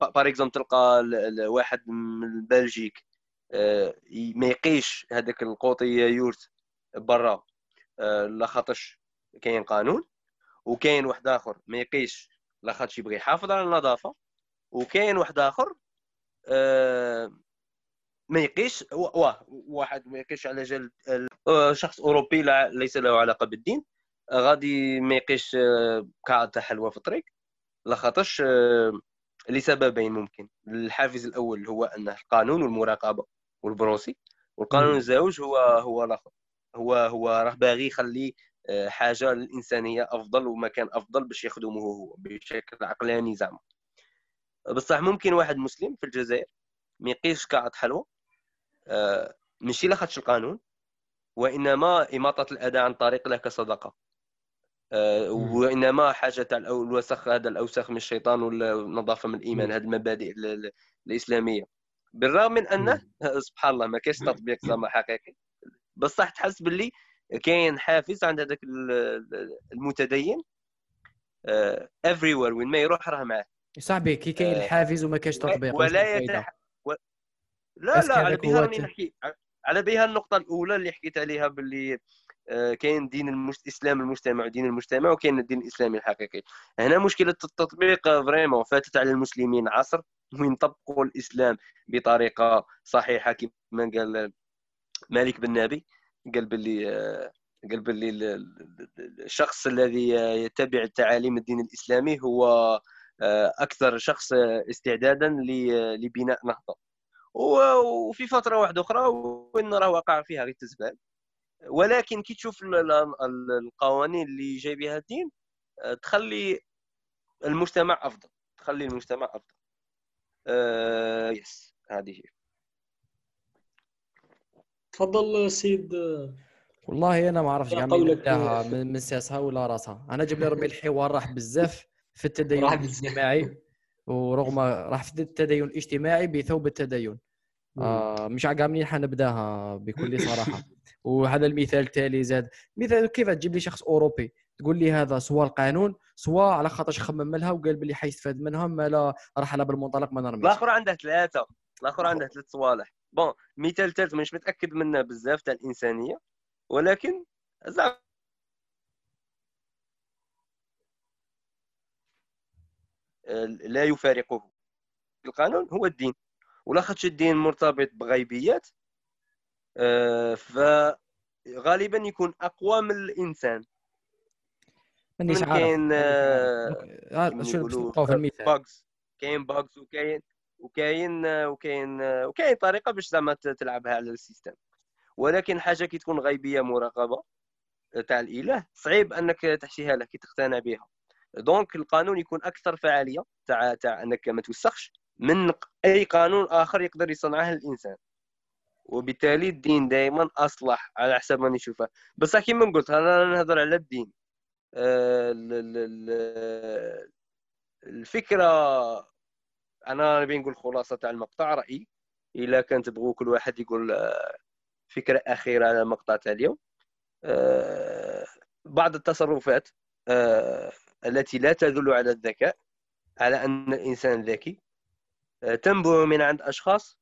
par exemple تلقى واحد من بلجيك آه، ما يقيسش هذاك القوطي يورت برا آه، لاخاطش كاين قانون وكاين واحد آخر ما يقيسش لاخاطش يبغي يحافظ على النظافة وكاين واحد آخر آه، ما يقيش واه واحد ما يقيش على جال ال- آه، شخص أوروبي لا- ليس له علاقة بالدين آه، غادي ما يقيش آه، كعة تاع حلوى في الطريق لخاطرش آه، لسببين ممكن الحافز الأول هو انه القانون والمراقبة والبروسي والقانون. الزوج هو هو الآخر هو هو راه باغي يخلي آه، حاجة للانسانيه أفضل ومكان أفضل باش يخدمه هو بشكل عقلاني زعما. بصح ممكن واحد مسلم في الجزائر ما يقيش كعض حلوى آه، ماشي لاخاطش القانون وإنما إماطة الاذى عن طريق الله كصدقة. آه، وإنما حاجة تاع الوسخ هذا الاوساخ من الشيطان والنظافة من الإيمان هذه المبادئ الإسلامية. بالرغم من أنه سبحان الله ما كاينش تطبيق زعما حقيقي. بصح تحس باللي كاين حافز عند هذاك المتدين every آه، where وين ما يروح راه معاه. صاحبي كي كاين آه، الحافز وما كاينش تطبيق ولا يتح... و... لا لا على بها راني نحكي. على بها النقطة الأولى اللي حكيت عليها باللي آه، كاين دين المست... إسلام المجتمع ودين المجتمع وكاين الدين الإسلامي الحقيقي. هنا مشكلة التطبيق vraiment فاتت على المسلمين عصر وين طبقوا الإسلام بطريقة صحيحة كما قال مالك بن نبي قال باللي قال باللي الشخص الذي يتبع تعاليم الدين الإسلامي هو آه، أكثر شخص استعدادا لبناء نهضه وفي فترة واحدة أخرى وين راه وقع فيها غير التزبال. ولكن كي تشوف القوانين اللي جاي بها الدين آه، تخلي المجتمع أفضل. تخلي المجتمع أفضل. آه يس هذه هي. تفضل سيد. والله أنا ما عرفتش كاع من, من سياسها ولا راسها أنا جاب لي ربي الحوار راح بزاف في التدين الاجتماعي ورغم راح في التدين الاجتماعي بثوب التدين. آه مش عقا منين حنبداها بكل صراحة. وهذا المثال التالي زاد. مثال كيف تجيب لي شخص أوروبي؟ تقول لي هذا سواء القانون سواء على خاطرش خمم لها وقال بلي حيستفاد منها ما لا راح على بالمنطلق ما نرميش. الآخر عنده ثلاثة. الآخر عنده ثلاث صوالح. بون مثال ثالث مانيش متأكد منه بزاف تاع الإنسانية ولكن زعما لا يفارقه. القانون هو الدين. ولا خاطش الدين مرتبط بغيبيات آه، فغالبا يكون أقوى من الإنسان. مانيش عارف. كاين آه، المثال. bugs كاين bugs وكاين وكاين وكاين وكاين طريقة باش زعما تلعبها على ال système. ولكن حاجة كي تكون غيبية مراقبة تاع الإله صعيب أنك تحشيها له كي تقتنع بها. donc القانون يكون أكثر فعالية تاع تاع أنك ما توسخش من أي قانون آخر يقدر يصنعه الإنسان. وبالتالي الدين دائما أصلح على حسب ما نشوفه. بس كيما قلت أنا نهضر على الدين. آه، الفكرة أنا نبي نقول خلاصة تاع المقطع رأيي. إلا كان تبغوا كل واحد يقول آه، فكرة أخيرة على المقطع تاع اليوم. آه، بعض التصرفات التي لا تدل على الذكاء على أن الإنسان ذكي. تنبع من عند أشخاص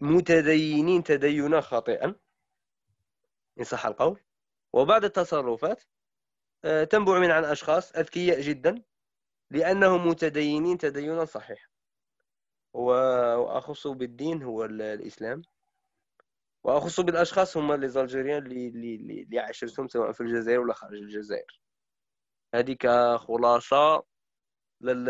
متدينين تدينا خاطئا إن صح القول. وبعض التصرفات آه، تنبع من عن أشخاص أذكياء جدا لأنهم متدينين تدينا صحيحا وأخص بالدين هو الإسلام. وأخص بالأشخاص هم اللي اللي اللي عاشرتهم سواء في الجزائر ولا خارج الجزائر. هذه كخلاصة لل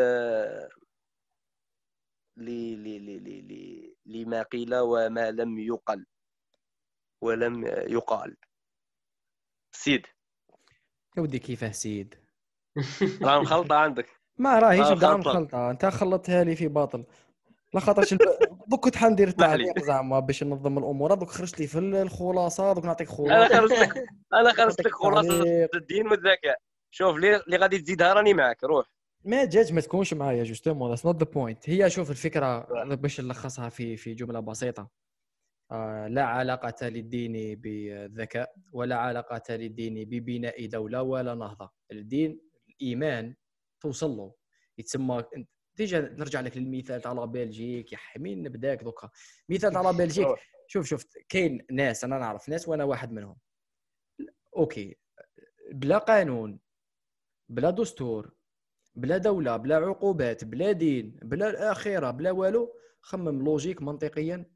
لما قيل وما لم يقل. ولم يقال. سيد. يا ودي كيفاه سيد راه مخلطه عندك. ما راهيش راه مخلطه أنت خلطتها لي في باطل. لا خاطرش دوك كنت حندير تعليق زعما باش ننظم الأمور. دوك خرجت لي في الخلاصة. دوك نعطيك خلاصة. أنا خرجت لك أنا خرجت لك خلاصة الدين والذكاء. شوف اللي غادي تزيدها راني معك روح. ما جاج ما تكونش معايا justement that's not the point هي شوف الفكرة باش نلخصها في في جملة بسيطة. لا علاقة للدين بالذكاء ولا علاقة للدين ببناء دولة ولا نهضة. الدين الإيمان توصل له. يتسمى déjà نرجع لك للمثال تاع بلجيك يا حمين نبداك دوكا. مثال تاع بلجيك شوف شوف كاين ناس أنا نعرف ناس وأنا واحد منهم. OK بلا قانون بلا دستور بلا دولة بلا عقوبات بلا دين بلا الآخرة بلا والو خمم logique منطقيا.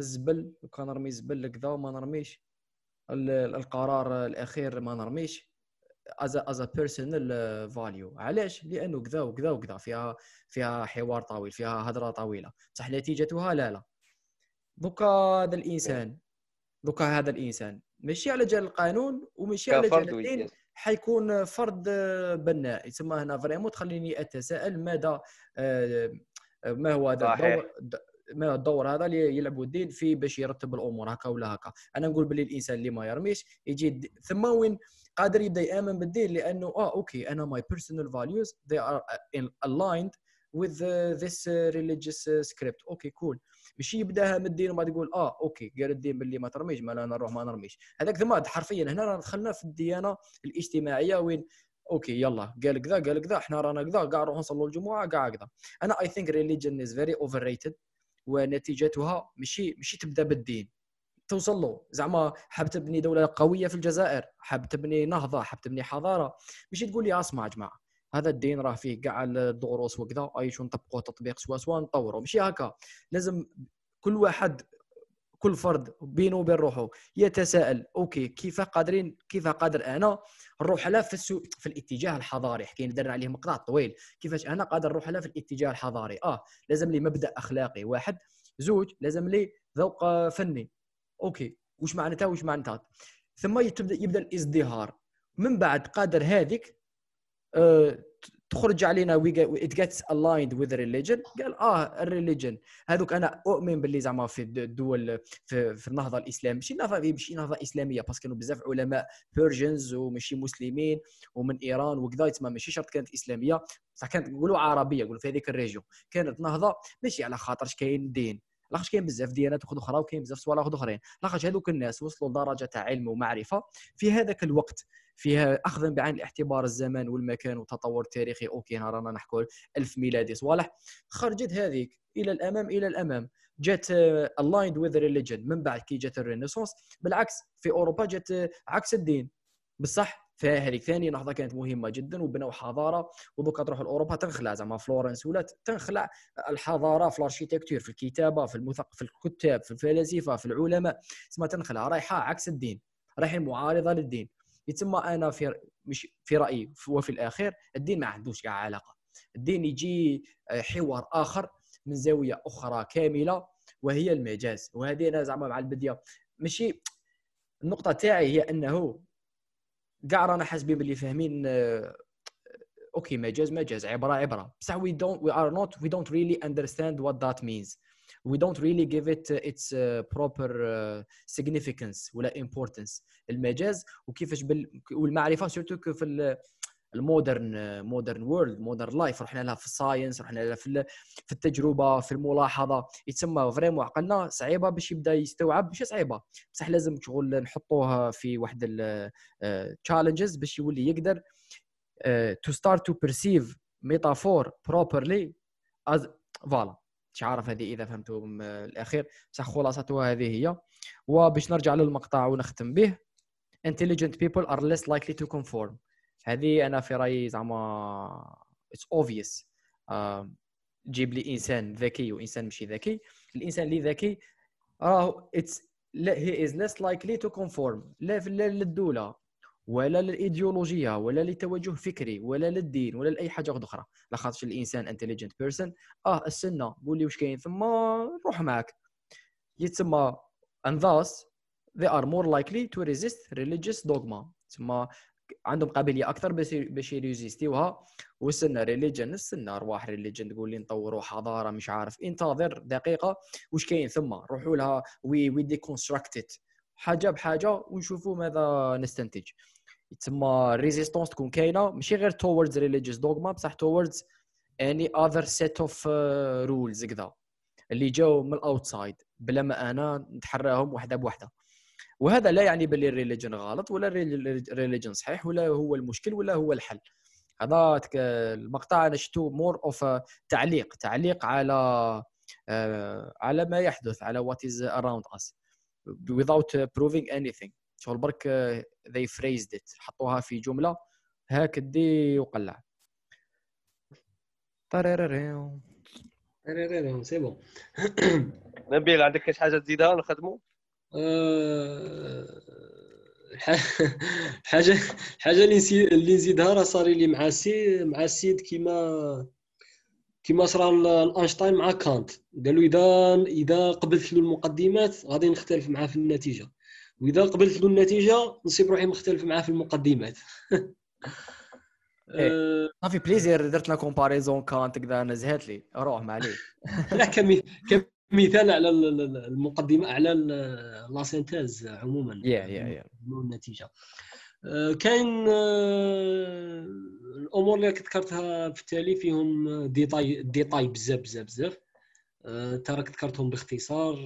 الزبل كان نرمي زبل كذا وما نرميش. القرار الأخير ما نرميش. as as personal value علاش؟ لأنه كذا وكذا وكذا. فيها فيها حوار طويل فيها هضره طويلة. بصح نتيجتها؟ لا لا. دوكا هذا الإنسان. دوكا هذا الإنسان. ماشي على جال القانون وماشي على جال الدين. حيكون فرد بناء. يسمى هنا vraiment تخليني أتساءل ماذا آه، ما هو هذا. الدور؟ ما الدور هذا اللي يلعبوا الدين فيه باش يرتب الأمور هكا ولا هكا. أنا نقول باللي الإنسان اللي ما يرميش يجي ثم وين قادر يبدأ يآمن بالدين لأنه آه OK أنا my personal values they are this uh, religious uh, script. OK cool ماشي يبدأها من الدين وبعد يقول آه OK قال الدين باللي ما ترميش ما أنا نروح ما نرميش. هذاك ذماد حرفيا هنا رانا دخلنا في الديانة الاجتماعية وين OK يلا قال كذا قال كذا إحنا رانا كذا كاع نروحوا نصلوا الجمعة كاع كذا. أنا I think religion is very overrated ونتيجتها ماشي ماشي تبدا بالدين. توصل له. زعما حاب تبني دولة قوية في الجزائر حاب تبني نهضة حاب تبني حضارة. ماشي تقول لي اسمع يا جماعة هذا الدين راه فيه كاع الدروس وكذا أي شو نطبقوه تطبيق سوا سوا نطوروا. ماشي هكا. لازم كل واحد كل فرد بينه وبين روحه. يتساءل OK كيف قادرين كيف قادر أنا؟ نروح له في السو... في الاتجاه الحضاري. حكينا درنا عليه مقطع طويل. كيفاش أنا قادر نروح له في الاتجاه الحضاري؟ آه لازم لي مبدأ أخلاقي واحد. زوج لازم لي ذوق فني. OK وش معناتها وش معناتها؟ ثم يبدا يبدأ الازدهار. من بعد قادر هذيك آه، تخرج علينا it gets aligned with religion. قال آه ال religion هذوك أنا أؤمن باللي زعما في الد- الدول في, في النهضة الاسلاميه ماشي نهضة ماشي نهضة إسلامية parce que كانوا بزاف علماء Persians وماشي مسلمين ومن إيران وكذا تسمى ماشي شرط كانت إسلامية. بصح كانت نقولوا عربية نقولوا في هذيك ال région. كانت نهضة ماشي على خاطرش كاين دين. لاخاطش كاين بزاف ديانات أخرى وكاين بزاف صوالح أخرين. لاخاطش هذوك الناس وصلوا لدرجة تاع علم ومعرفة في هذاك الوقت. فيها اخذا بعين الاعتبار الزمان والمكان والتطور التاريخي. OK هنا رانا نحكوا ألف ميلادي. صوالح خرجت هذيك إلى الأمام إلى الأمام. جات aligned with religion من بعد كي جات ال renaissance بالعكس في أوروبا جات آه، عكس الدين. بصح فهذيك ثاني نهضه كانت مهمة جدا وبنوا حضارة. ودوكا تروح لأوروبا تنخلع زعما فلورنس ولا تنخلع الحضارة في الاركيتكتور في الكتابة في المثق في الكتاب في الفلاسفة في العلماء. تسمى تنخلع رايحة عكس الدين رايحين معارضة للدين. يتسمى أنا في مش في رأيي وفي الاخير الدين ما عندوش كاع علاقة. الدين يجي آه، حوار آخر من زاوية أخرى كاملة وهي المجاز وهذه أنا زعما مع البدية. ماشي النقطة تاعي هي أنه كاع رانا حاسبين باللي فاهمين آه، OK مجاز مجاز عبرة عبرة. بصح we don't we are not we don't really understand what that means. We don't really give it uh, its uh, proper uh, significance ولا importance. المجاز وكيفاش بال... والمعرفة surtout في ال- ال modern modern world modern life رحنا لها في ال science رحنا لها في في التجربة في الملاحظة. يتسمى vraiment عقلنا صعيبة باش يبدأ يستوعب ماشي صعيبة. بصح لازم شغل نحطوها في واحد التشالنجز باش يولي يقدر start to perceive metaphor properly as فوالا. مش عارف هذه إذا فهمتوا من الأخير. بصح خلاصتها هذه هي. وباش نرجع للمقطع ونختم به intelligent people are less likely to conform. هذه أنا في رأيي زعما it's obvious. آه، جيب لي إنسان ذكي وإنسان ماشي ذكي. الإنسان اللي ذكي راه it's لا he is less likely to conform. لا في- لا للدولة. ولا للإيديولوجية ولا لتوجه فكري ولا للدين ولا لأي حاجة أخرى. لاخاطش الإنسان intelligent person آه استنى قول لي واش كاين ثم نروح معك يتسمى and thus they are more likely to resist religious dogma. تسمى عندهم قابلية أكثر باش باش ي résister وها. واستنى religion استنى أرواح religion تقول لي نطوروا حضارة مش عارف. انتظر دقيقة واش كاين؟ ثم روحوا لها. we we deconstruct it حاجة بحاجة ونشوفوا ماذا نستنتج. تسمى résistance تكون كاينة ماشي غير towards religious dogma بصح any other set of uh, rules كذا. اللي جاو من ال outside بلا ما أنا نتحراهم وحدة بوحدة. وهذا لا يعني باللي ال religion غلط ولا ال religion صحيح ولا هو المشكل ولا هو الحل. هذا المقطع أنا شفتو more of تعليق تعليق على آه، على ما يحدث على what is around us. Without proving anything. شغل برك they phrased it. حطوها في جملة هاك دي وقلع. طريريريو. c'est bon نبيل عندك كاش حاجة تزيدها نخدموا آه، حاجة حاجة اللي نسي- اللي نزيدها راه صار لي مع السي مع السيد كيما كما صرا لاينشتاين مع كانت. قالوا إذا إذا قبلت له المقدمات غادي نختلف معاه في النتيجة. وإذا قبلت له النتيجة نصيب روحي مختلف معاه في المقدمات. إيه. صافي plaisir درت la comparaison كانت كذا نزهت لي. روح ما عليك. لا كمثال على ال- ال- المقدمة على la synthèse عموما. يا يا يا النتيجة. آه، كاين آه، الأمور اللي ذكرتها في التالي فيهم ديتاي ديتاي بزاف بزاف بزاف. آه، ترى ذكرتهم باختصار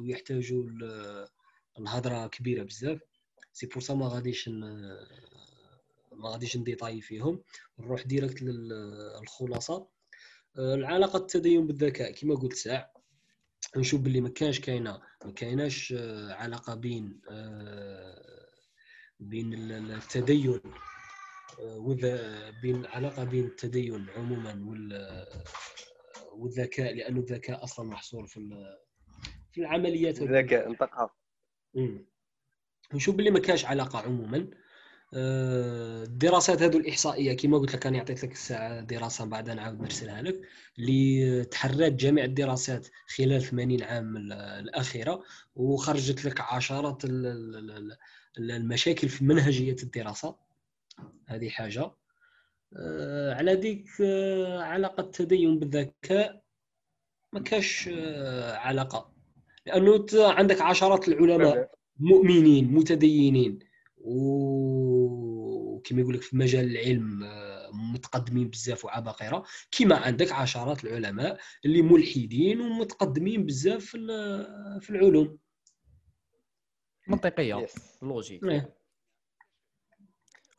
ويحتاجوا الهضرة كبيرة بزاف. c'est pour ça ما غاديش ما غاديش ن détailler فيهم. نروح direct للخلاصة. آه، العلاقة التدين بالذكاء كما قلت ساع نشوف باللي ما كانش كاينة ما كايناش آه، علاقة بين آه، بين ال- ال- التدين والذ- بين العلاقه بين التدين عموما وال والذكاء لأنه الذكاء أصلا محصور في في العمليات. الذكاء انطقها. نشوف باللي ما كاش علاقة عموما. آه، الدراسات هذو الإحصائية كما قلت لك أنا عطيت لك الساعة دراسة بعد نعاود نرسلها لك اللي تحرات جميع الدراسات خلال 80 عام ال- الأخيرة وخرجت لك عشرات ال- ال- ال- ال- المشاكل في منهجية الدراسة. هذه حاجة. آه، على ديك آه، علاقة التدين بالذكاء ما كاش علاقة لأنه ت- عندك عشرات العلماء مؤمنين متدينين. وكما يقول لك في مجال العلم آه، متقدمين بزاف وعباقرة. كما عندك عشرات العلماء اللي ملحدين ومتقدمين بزاف في في العلوم. منطقية. logique إيه.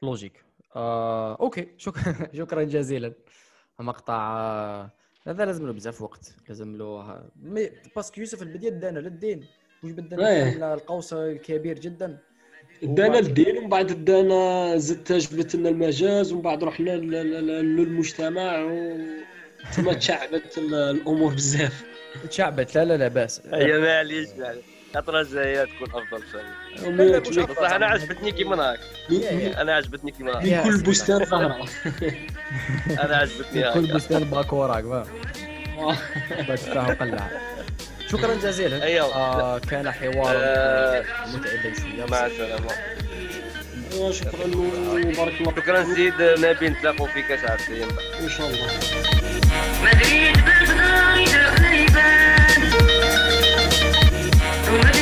logique آه، OK. شكرا. شكرا جزيلا. مقطع آه، هذا لازم له بزاف وقت لازم له mais parce que يوسف البدايه دانا للدين. واش بدنا إيه. القوس كبير جدا. دانا وبعد- الدين ومن بعد دانا زدت جبت لنا المجاز ومن بعد رحنا للمجتمع و تما تشعبت ال- الأمور بزاف. تشعبت لا لا لا بأس. هي معليش معليش الخطره الجاية تكون أفضل مش بصح أنا عجبتني كيما نهاك يا- أنا عجبتني كيما من كل. بستان زهره أنا عجبتني كل هاك بستان باكوراك فاهم تفتح وقلع شكرا جزيلا. أيوه. آه كان حوار آه، متعب. شوية مع السلامة. شكرا وبارك الله شكرا سيد نبي نتلاقوا في كاس عرفين إن شاء الله. Tonight.